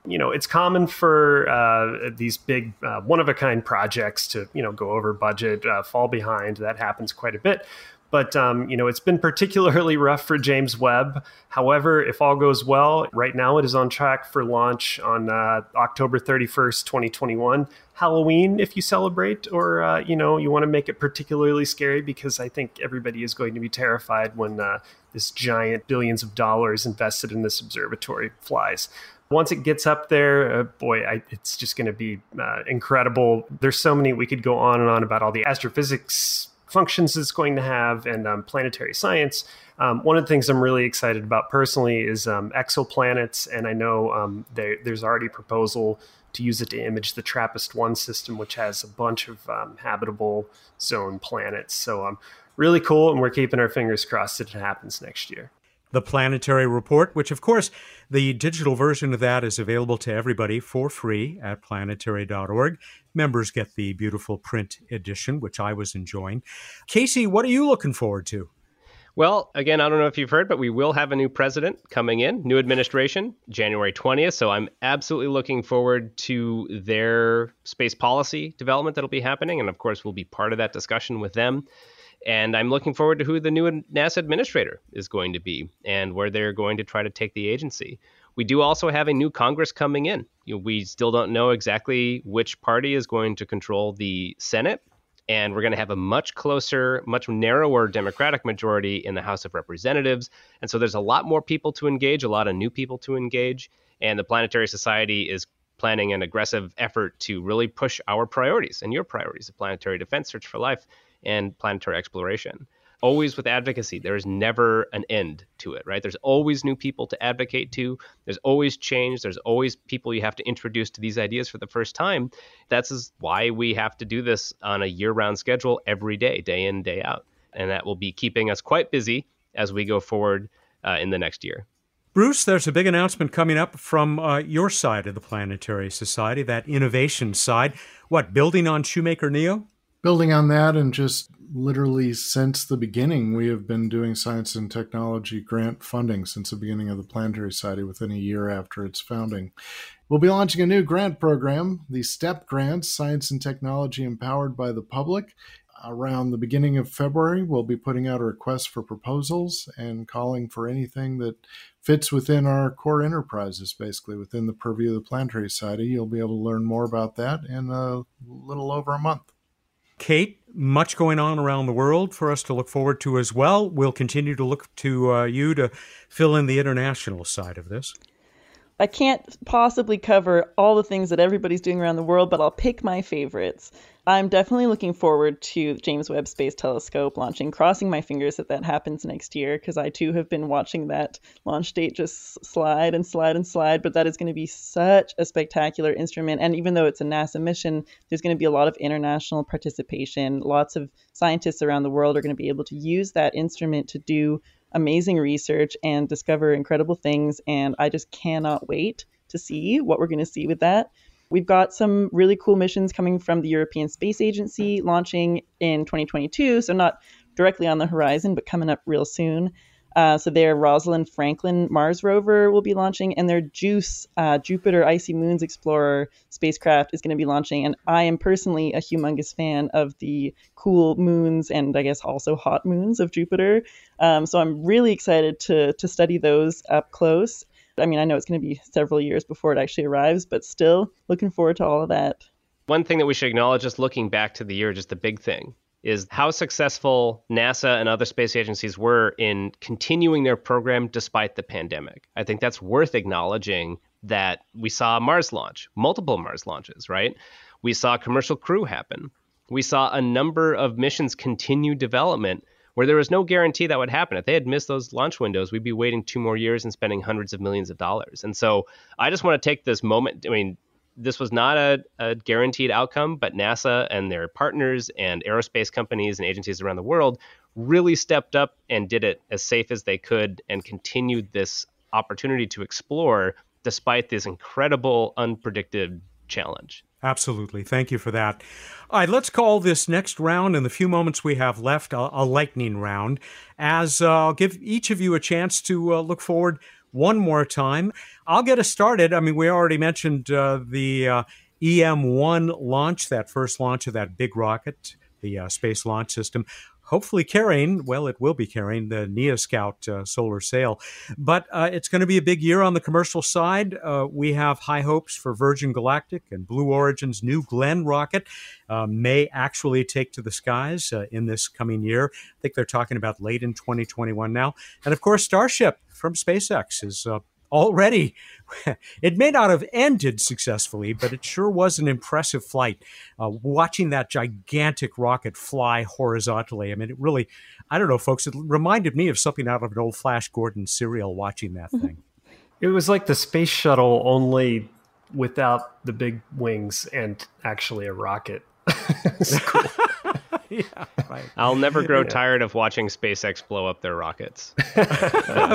you know it's common for uh, these big uh, one of a kind projects to you know go over budget uh, fall behind that happens quite a bit but um, you know, it's been particularly [LAUGHS] rough for James Webb. However, if all goes well, right now it is on track for launch on uh, October 31st, 2021. Halloween, if you celebrate, or uh, you know, you want to make it particularly scary, because I think everybody is going to be terrified when uh, this giant billions of dollars invested in this observatory flies once it gets up there, uh, boy, I, it's just going to be uh, incredible. There's so many we could go on and on about all the astrophysics functions it's going to have and um, planetary science. Um, one of the things I'm really excited about personally is um, exoplanets, and I know um, there, there's already a proposal to use it to image the TRAPPIST 1 system, which has a bunch of um, habitable zone planets. So, um, really cool, and we're keeping our fingers crossed that it happens next year the Planetary Report, which, of course, the digital version of that is available to everybody for free at planetary.org. Members get the beautiful print edition, which I was enjoying. Casey, what are you looking forward to? Well, again, I don't know if you've heard, but we will have a new president coming in, new administration, January 20th. So I'm absolutely looking forward to their space policy development that'll be happening. And of course, we'll be part of that discussion with them. And I'm looking forward to who the new NASA administrator is going to be and where they're going to try to take the agency. We do also have a new Congress coming in. You know, we still don't know exactly which party is going to control the Senate, and we're going to have a much closer, much narrower Democratic majority in the House of Representatives. And so there's a lot more people to engage, a lot of new people to engage. And the Planetary Society is planning an aggressive effort to really push our priorities and your priorities of planetary defense, search for life, and planetary exploration. Always with advocacy, there is never an end to it, right? There's always new people to advocate to. There's always change. There's always people you have to introduce to these ideas for the first time. That's why we have to do this on a year round schedule every day, day in, day out. And that will be keeping us quite busy as we go forward uh, in the next year. Bruce, there's a big announcement coming up from uh, your side of the Planetary Society, that innovation side. What, building on Shoemaker Neo? Building on that and just literally since the beginning we have been doing science and technology grant funding since the beginning of the planetary society within a year after its founding. We'll be launching a new grant program the step grants science and technology empowered by the public. Around the beginning of february we'll be putting out a request for proposals and calling for anything that fits within our core enterprises basically within the purview of the planetary society. You'll be able to learn more about that in a little over a month Kate, much going on around the world for us to look forward to as well. We'll continue to look to uh, you to fill in the international side of this. I can't possibly cover all the things that everybody's doing around the world, but I'll pick my favorites. I'm definitely looking forward to James Webb Space Telescope launching, crossing my fingers that that happens next year because I too have been watching that launch date just slide and slide and slide. But that is going to be such a spectacular instrument. And even though it's a NASA mission, there's going to be a lot of international participation. Lots of scientists around the world are going to be able to use that instrument to do amazing research and discover incredible things. And I just cannot wait to see what we're going to see with that. We've got some really cool missions coming from the European Space Agency launching in 2022, so not directly on the horizon, but coming up real soon. Uh, so their Rosalind Franklin Mars rover will be launching, and their JUICE uh, Jupiter Icy Moons Explorer spacecraft is going to be launching. And I am personally a humongous fan of the cool moons and I guess also hot moons of Jupiter. Um, so I'm really excited to to study those up close. I mean, I know it's going to be several years before it actually arrives, but still looking forward to all of that. One thing that we should acknowledge, just looking back to the year, just the big thing is how successful NASA and other space agencies were in continuing their program despite the pandemic. I think that's worth acknowledging that we saw Mars launch, multiple Mars launches, right? We saw commercial crew happen. We saw a number of missions continue development where there was no guarantee that would happen. If they had missed those launch windows, we'd be waiting two more years and spending hundreds of millions of dollars. And so I just want to take this moment. I mean, this was not a, a, guaranteed outcome, but NASA and their partners and aerospace companies and agencies around the world really stepped up and did it as safe as they could and continued this opportunity to explore despite this incredible unpredicted challenge. Absolutely. Thank you for that. All right, let's call this next round in the few moments we have left a, a lightning round, as uh, I'll give each of you a chance to uh, look forward one more time. I'll get us started. I mean, we already mentioned uh, the uh, EM1 launch, that first launch of that big rocket, the uh, Space Launch System hopefully carrying, well, it will be carrying the NEA Scout uh, solar sail. But uh, it's going to be a big year on the commercial side. Uh, we have high hopes for Virgin Galactic and Blue Origin's New Glenn rocket uh, may actually take to the skies uh, in this coming year. I think they're talking about late in 2021 now. And of course, Starship from SpaceX is uh, already. [LAUGHS] it may not have ended successfully, but it sure was an impressive flight. Uh, watching that gigantic rocket fly horizontally, I mean, it really, I don't know, folks, it reminded me of something out of an old Flash Gordon serial watching that mm-hmm. thing. It was like the space shuttle, only without the big wings and actually a rocket. [LAUGHS] cool. [LAUGHS] yeah, right. I'll never grow yeah. tired of watching SpaceX blow up their rockets.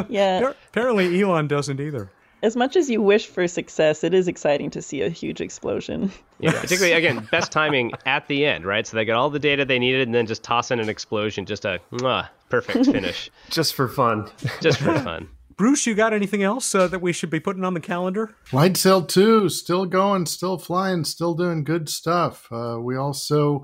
yeah. Apparently, Elon doesn't either. As much as you wish for success, it is exciting to see a huge explosion. Yeah, particularly again, best timing at the end, right? So they got all the data they needed, and then just toss in an explosion, just a mwah, perfect finish, [LAUGHS] just for fun. Just for fun. [LAUGHS] Bruce, you got anything else uh, that we should be putting on the calendar? Light Sail 2, still going, still flying, still doing good stuff. Uh, we also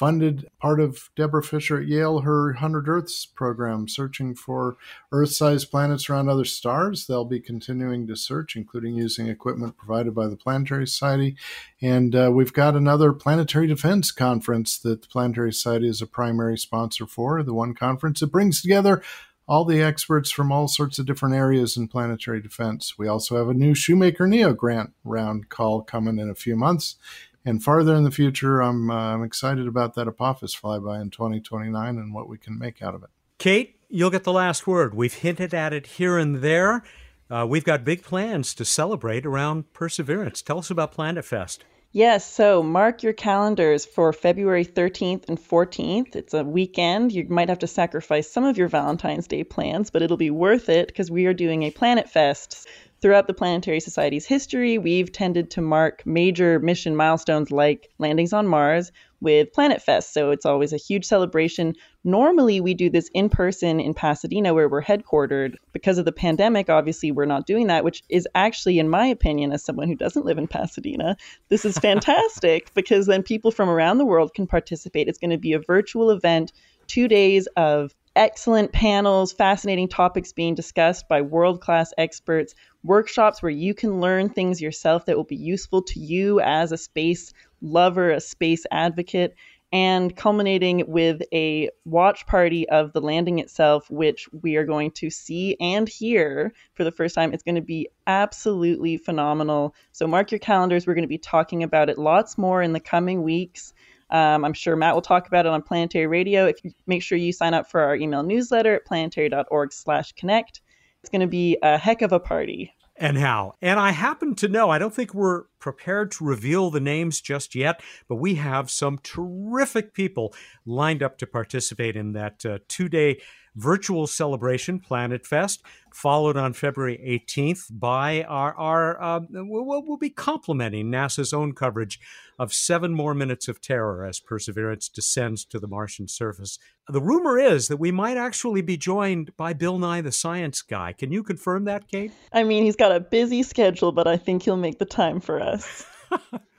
funded part of Deborah Fischer at Yale her 100 Earths program, searching for Earth sized planets around other stars. They'll be continuing to search, including using equipment provided by the Planetary Society. And uh, we've got another planetary defense conference that the Planetary Society is a primary sponsor for, the one conference. It brings together all the experts from all sorts of different areas in planetary defense. We also have a new Shoemaker Neo grant round call coming in a few months. And farther in the future, I'm, uh, I'm excited about that Apophis flyby in 2029 and what we can make out of it. Kate, you'll get the last word. We've hinted at it here and there. Uh, we've got big plans to celebrate around Perseverance. Tell us about Planet Fest. Yes, so mark your calendars for February 13th and 14th. It's a weekend. You might have to sacrifice some of your Valentine's Day plans, but it'll be worth it because we are doing a Planet Fest. Throughout the Planetary Society's history, we've tended to mark major mission milestones like landings on Mars with Planet Fest. So it's always a huge celebration. Normally, we do this in person in Pasadena, where we're headquartered. Because of the pandemic, obviously, we're not doing that, which is actually, in my opinion, as someone who doesn't live in Pasadena, this is fantastic [LAUGHS] because then people from around the world can participate. It's going to be a virtual event, two days of excellent panels, fascinating topics being discussed by world class experts, workshops where you can learn things yourself that will be useful to you as a space lover, a space advocate, and culminating with a watch party of the landing itself, which we are going to see and hear for the first time. It's going to be absolutely phenomenal. So, mark your calendars. We're going to be talking about it lots more in the coming weeks. Um, I'm sure Matt will talk about it on Planetary Radio. If you make sure you sign up for our email newsletter at planetary.org/connect, it's going to be a heck of a party. And how? And I happen to know, I don't think we're prepared to reveal the names just yet, but we have some terrific people lined up to participate in that uh, two day virtual celebration, Planet Fest, followed on February 18th by our, our uh, we'll, we'll be complementing NASA's own coverage of seven more minutes of terror as Perseverance descends to the Martian surface. The rumor is that we might actually be joined by Bill Nye the Science Guy. Can you confirm that, Kate? I mean, he's got a busy schedule, but I think he'll make the time for us. [LAUGHS]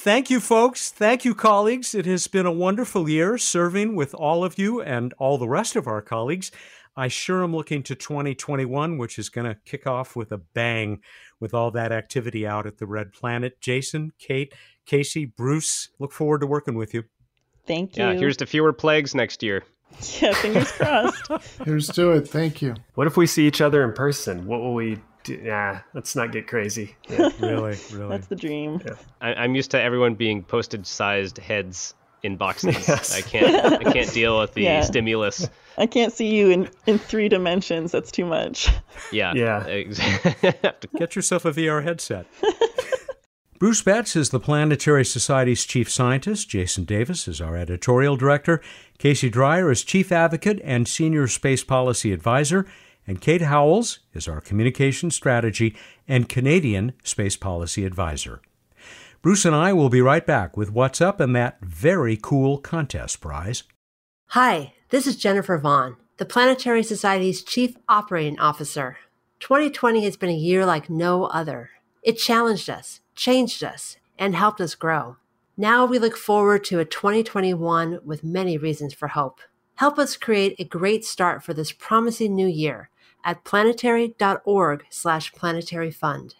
Thank you, folks. Thank you, colleagues. It has been a wonderful year serving with all of you and all the rest of our colleagues. I sure am looking to 2021, which is going to kick off with a bang with all that activity out at the Red Planet. Jason, Kate, Casey, Bruce, look forward to working with you. Thank you. Yeah, here's to fewer plagues next year. Yeah, fingers [LAUGHS] crossed. Here's to it. Thank you. What if we see each other in person? What will we do? Nah, let's not get crazy. [LAUGHS] Yeah. Really, [LAUGHS] really. That's the dream. I, I'm used to everyone being postage-sized heads in boxes. [LAUGHS] Yes. I can't. I can't deal with the Yeah. stimulus. I can't see you in, in three dimensions. That's too much. Yeah. Yeah. Ex- Get yourself a VR headset. Bruce Betts is the Planetary Society's chief scientist. Jason Davis is our editorial director. Casey Dreyer is chief advocate and senior space policy advisor. And Kate Howells is our communication strategy and Canadian space policy advisor. Bruce and I will be right back with what's up and that very cool contest prize. Hi, this is Jennifer Vaughn, the Planetary Society's Chief Operating Officer. 2020 has been a year like no other. It challenged us, changed us, and helped us grow. Now we look forward to a 2021 with many reasons for hope. Help us create a great start for this promising new year at planetary.org/planetary fund.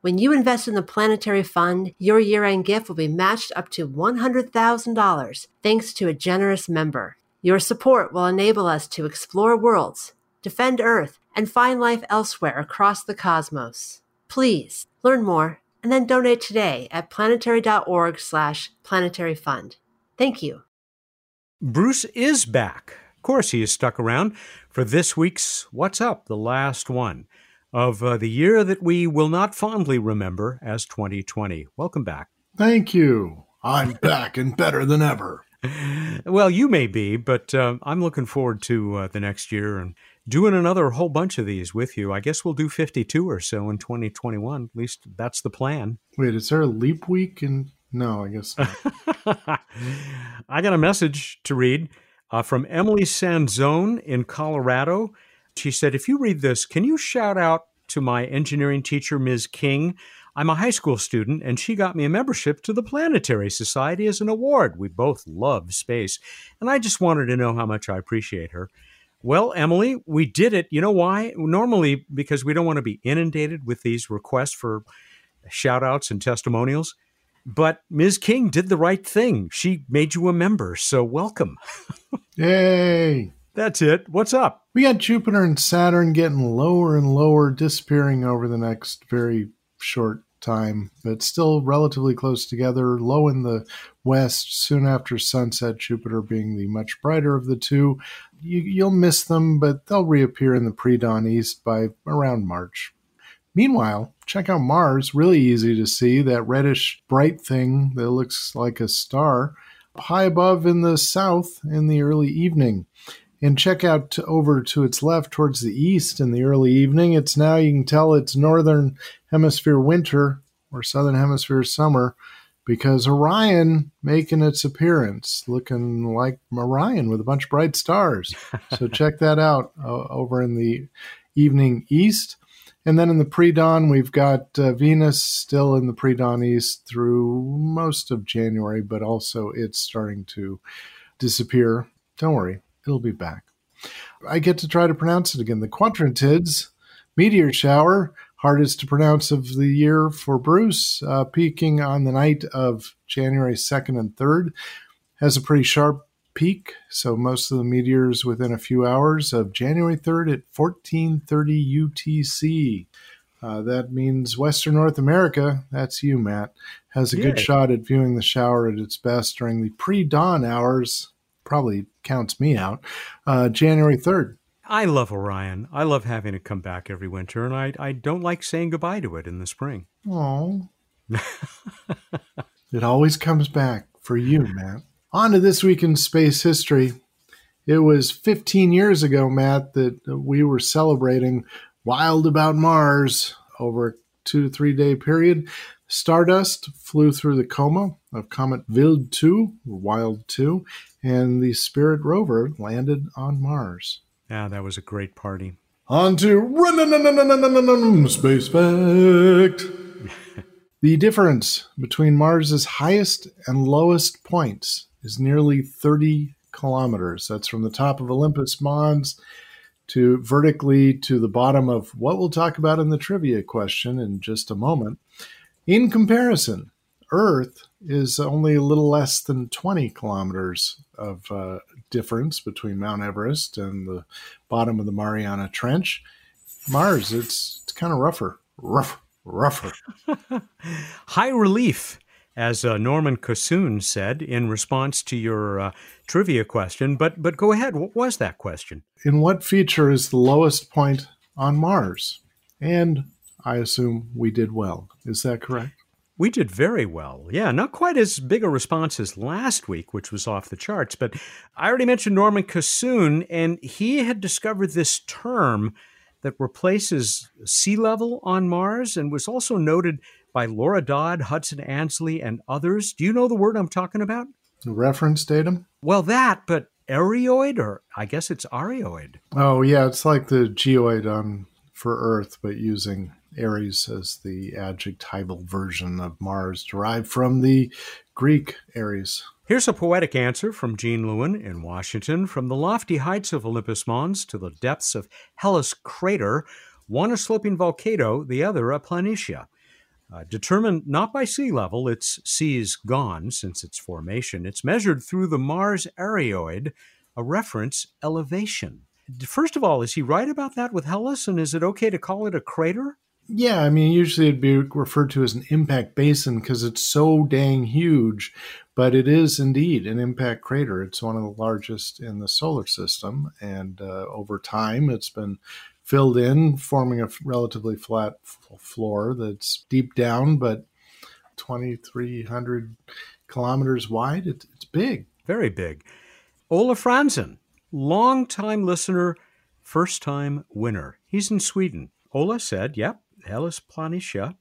When you invest in the Planetary Fund, your year-end gift will be matched up to $100,000 thanks to a generous member. Your support will enable us to explore worlds, defend Earth, and find life elsewhere across the cosmos. Please learn more and then donate today at planetary.org/planetary fund. Thank you. Bruce is back. Of course, he is stuck around for this week's What's Up, the last one of uh, the year that we will not fondly remember as 2020. Welcome back. Thank you. I'm back and better than ever. [LAUGHS] Well, you may be, but um, I'm looking forward to uh, the next year and doing another whole bunch of these with you. I guess we'll do 52 or so in 2021. At least that's the plan. Wait, is there a leap week? And no, I guess not. [LAUGHS] I got a message to read uh, from Emily Sanzone in Colorado. She said, If you read this, can you shout out to my engineering teacher, Ms. King? I'm a high school student, and she got me a membership to the Planetary Society as an award. We both love space, and I just wanted to know how much I appreciate her. Well, Emily, we did it. You know why? Normally, because we don't want to be inundated with these requests for shout outs and testimonials. But Ms. King did the right thing. She made you a member, so welcome. Yay! That's it. What's up? We got Jupiter and Saturn getting lower and lower, disappearing over the next very short time, but still relatively close together. Low in the west, soon after sunset, Jupiter being the much brighter of the two. You, you'll miss them, but they'll reappear in the pre dawn east by around March. Meanwhile, check out Mars. Really easy to see that reddish bright thing that looks like a star high above in the south in the early evening and check out to, over to its left towards the east in the early evening. It's now, you can tell it's northern hemisphere winter or southern hemisphere summer because Orion making its appearance, looking like Orion with a bunch of bright stars. [LAUGHS] so check that out uh, over in the evening east. And then in the pre dawn, we've got uh, Venus still in the pre dawn east through most of January, but also it's starting to disappear. Don't worry, it'll be back. I get to try to pronounce it again. The Quadrantids meteor shower, hardest to pronounce of the year for Bruce, uh, peaking on the night of January 2nd and 3rd, has a pretty sharp peak. So most of the meteors within a few hours of January 3rd at 1430 UTC. Uh, that means Western North America, that's you, Matt, has a good shot at viewing the shower at its best during the pre dawn hours. Probably counts me out. Uh, January 3rd. I love Orion. I love having it come back every winter, and I, I don't like saying goodbye to it in the spring. Oh. [LAUGHS] it always comes back for you, Matt. On to this week in space history. It was 15 years ago, Matt, that we were celebrating Wild About Mars over a two to three day period. Stardust flew through the coma of Comet Wild 2, Wild 2, and the Spirit rover landed on Mars. Yeah, that was a great party. On to Space Fact. the difference between Mars's highest and lowest points is nearly 30 kilometers. That's from the top of Olympus Mons to vertically to the bottom of what we'll talk about in the trivia question in just a moment. In comparison, Earth is only a little less than 20 kilometers of uh, difference between Mount Everest and the bottom of the Mariana Trench. Mars, it's it's kind of rougher, rough, rougher. [LAUGHS] High relief, as uh, Norman Cassoon said in response to your uh, trivia question. But but go ahead. What was that question? In what feature is the lowest point on Mars? And I assume we did well. Is that correct? We did very well. Yeah, not quite as big a response as last week, which was off the charts. But I already mentioned Norman Cassoon, and he had discovered this term that replaces sea level on Mars and was also noted by Laura Dodd, Hudson Ansley, and others. Do you know the word I'm talking about? reference datum? Well, that, but areoid, or I guess it's areoid. Oh, yeah, it's like the geoid on for Earth, but using Ares as the adjectival version of Mars, derived from the Greek Ares. Here's a poetic answer from Gene Lewin in Washington. From the lofty heights of Olympus Mons to the depths of Hellas Crater, one a sloping volcano, the other a planitia. Uh, determined not by sea level, its sea is gone since its formation. It's measured through the Mars areoid, a reference elevation. First of all, is he right about that with Hellas? And is it okay to call it a crater? Yeah, I mean, usually it'd be referred to as an impact basin because it's so dang huge, but it is indeed an impact crater. It's one of the largest in the solar system, and uh, over time, it's been filled in, forming a relatively flat f- floor that's deep down, but 2,300 kilometers wide. It, it's big. Very big. Ola Franzen, long-time listener, first time winner. He's in Sweden. Ola said, Yep, Hellas Planitia.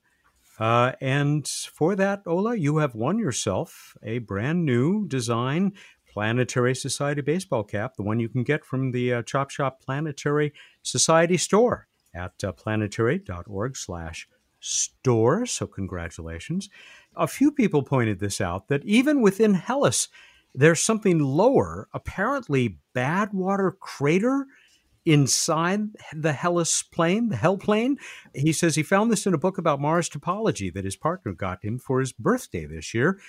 Uh, and for that, Ola, you have won yourself a brand new design Planetary Society baseball cap, the one you can get from the uh, Chop Shop Planetary Society store at uh, planetary.org slash store. So congratulations. A few people pointed this out that even within Hellas, there's something lower, apparently Badwater Crater inside the Hellas plane, the Hell plane. He says he found this in a book about Mars topology that his partner got him for his birthday this year.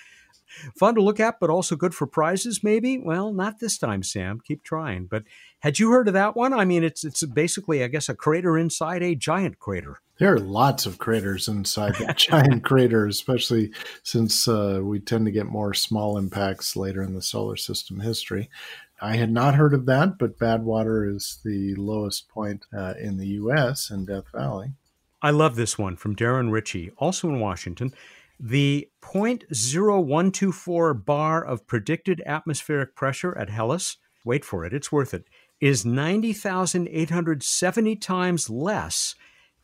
Fun to look at, but also good for prizes, maybe? Well, not this time, Sam. Keep trying. But had you heard of that one? I mean, it's it's basically, I guess, a crater inside a giant crater. There are lots of craters inside [LAUGHS] that giant crater, especially since uh, we tend to get more small impacts later in the solar system history. I had not heard of that, but Badwater is the lowest point uh, in the U.S. in Death Valley. I love this one from Darren Ritchie, also in Washington. The 0.0124 bar of predicted atmospheric pressure at Hellas, wait for it, it's worth it, is 90,870 times less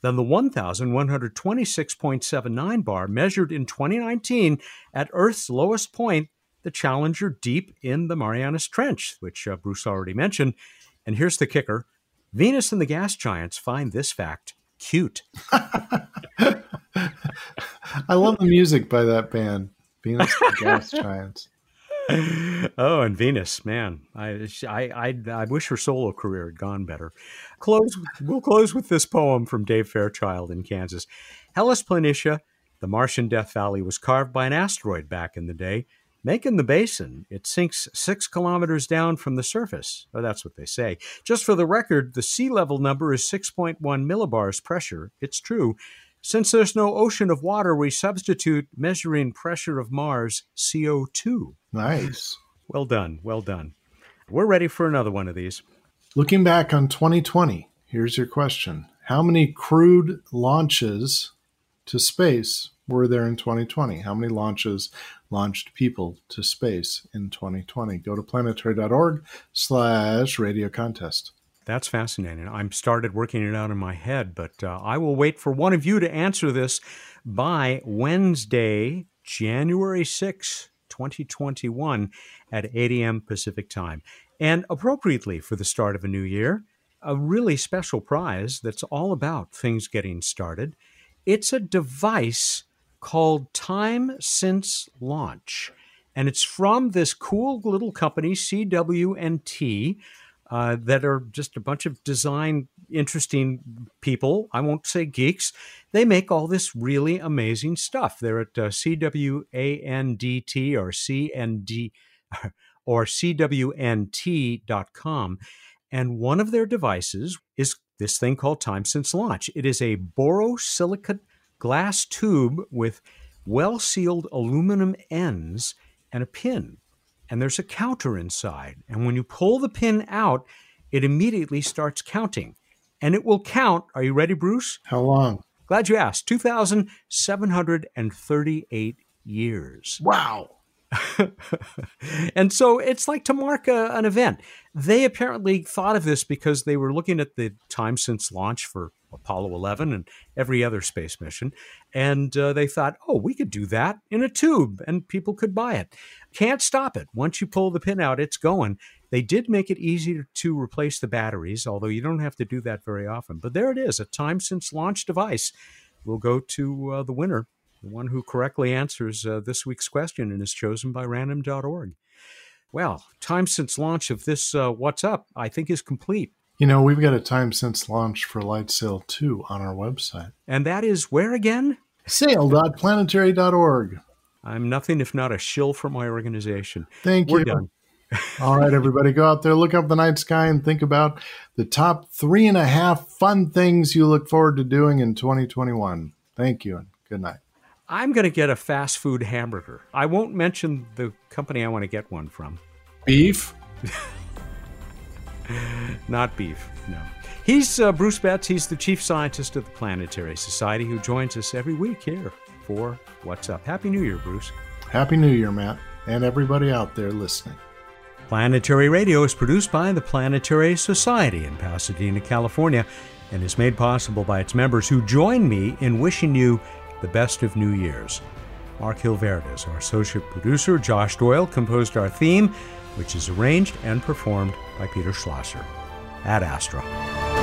than the 1,126.79 bar measured in 2019 at Earth's lowest point, the Challenger deep in the Marianas Trench, which uh, Bruce already mentioned. And here's the kicker Venus and the gas giants find this fact cute. [LAUGHS] I love the music by that band, Venus and the Gas [LAUGHS] Giants. [LAUGHS] oh, and Venus, man, I, I, I, I, wish her solo career had gone better. Close. We'll close with this poem from Dave Fairchild in Kansas. Hellas Planitia, the Martian Death Valley, was carved by an asteroid back in the day, making the basin. It sinks six kilometers down from the surface. Oh, that's what they say. Just for the record, the sea level number is 6.1 millibars pressure. It's true. Since there's no ocean of water, we substitute measuring pressure of Mars CO2. Nice. Well done. Well done. We're ready for another one of these. Looking back on 2020, here's your question How many crewed launches to space were there in 2020? How many launches launched people to space in 2020. Go to planetary.org slash radio contest. That's fascinating. I'm started working it out in my head, but uh, I will wait for one of you to answer this by Wednesday, January 6, 2021 at 8 a.m. Pacific time. And appropriately for the start of a new year, a really special prize that's all about things getting started. It's a device called Time Since Launch. And it's from this cool little company, CW&T, uh, that are just a bunch of design interesting people. I won't say geeks. They make all this really amazing stuff. They're at uh, CWANDT or CND [LAUGHS] or CWNT.com. And one of their devices is this thing called Time Since Launch. It is a borosilicate glass tube with well sealed aluminum ends and a pin. And there's a counter inside. And when you pull the pin out, it immediately starts counting. And it will count. Are you ready, Bruce? How long? Glad you asked. 2,738 years. Wow. [LAUGHS] and so it's like to mark a, an event. They apparently thought of this because they were looking at the time since launch for Apollo 11 and every other space mission. And uh, they thought, oh, we could do that in a tube and people could buy it. Can't stop it. Once you pull the pin out, it's going. They did make it easy to replace the batteries, although you don't have to do that very often. But there it is, a time since launch device. We'll go to uh, the winner, the one who correctly answers uh, this week's question and is chosen by random.org. Well, time since launch of this uh, What's Up, I think, is complete. You know, we've got a time since launch for Light Sail 2 on our website. And that is where again? Sail.planetary.org. I'm nothing if not a shill for my organization. Thank We're you. done. [LAUGHS] All right, everybody, go out there, look up the night sky, and think about the top three and a half fun things you look forward to doing in 2021. Thank you, and good night. I'm going to get a fast food hamburger. I won't mention the company I want to get one from. Beef? [LAUGHS] [LAUGHS] Not beef, no. He's uh, Bruce Betts. He's the chief scientist of the Planetary Society who joins us every week here for What's Up. Happy New Year, Bruce. Happy New Year, Matt, and everybody out there listening. Planetary Radio is produced by the Planetary Society in Pasadena, California, and is made possible by its members who join me in wishing you the best of New Year's. Mark Hilverda is our associate producer. Josh Doyle composed our theme, which is arranged and performed by Peter Schlosser. Ad Astra.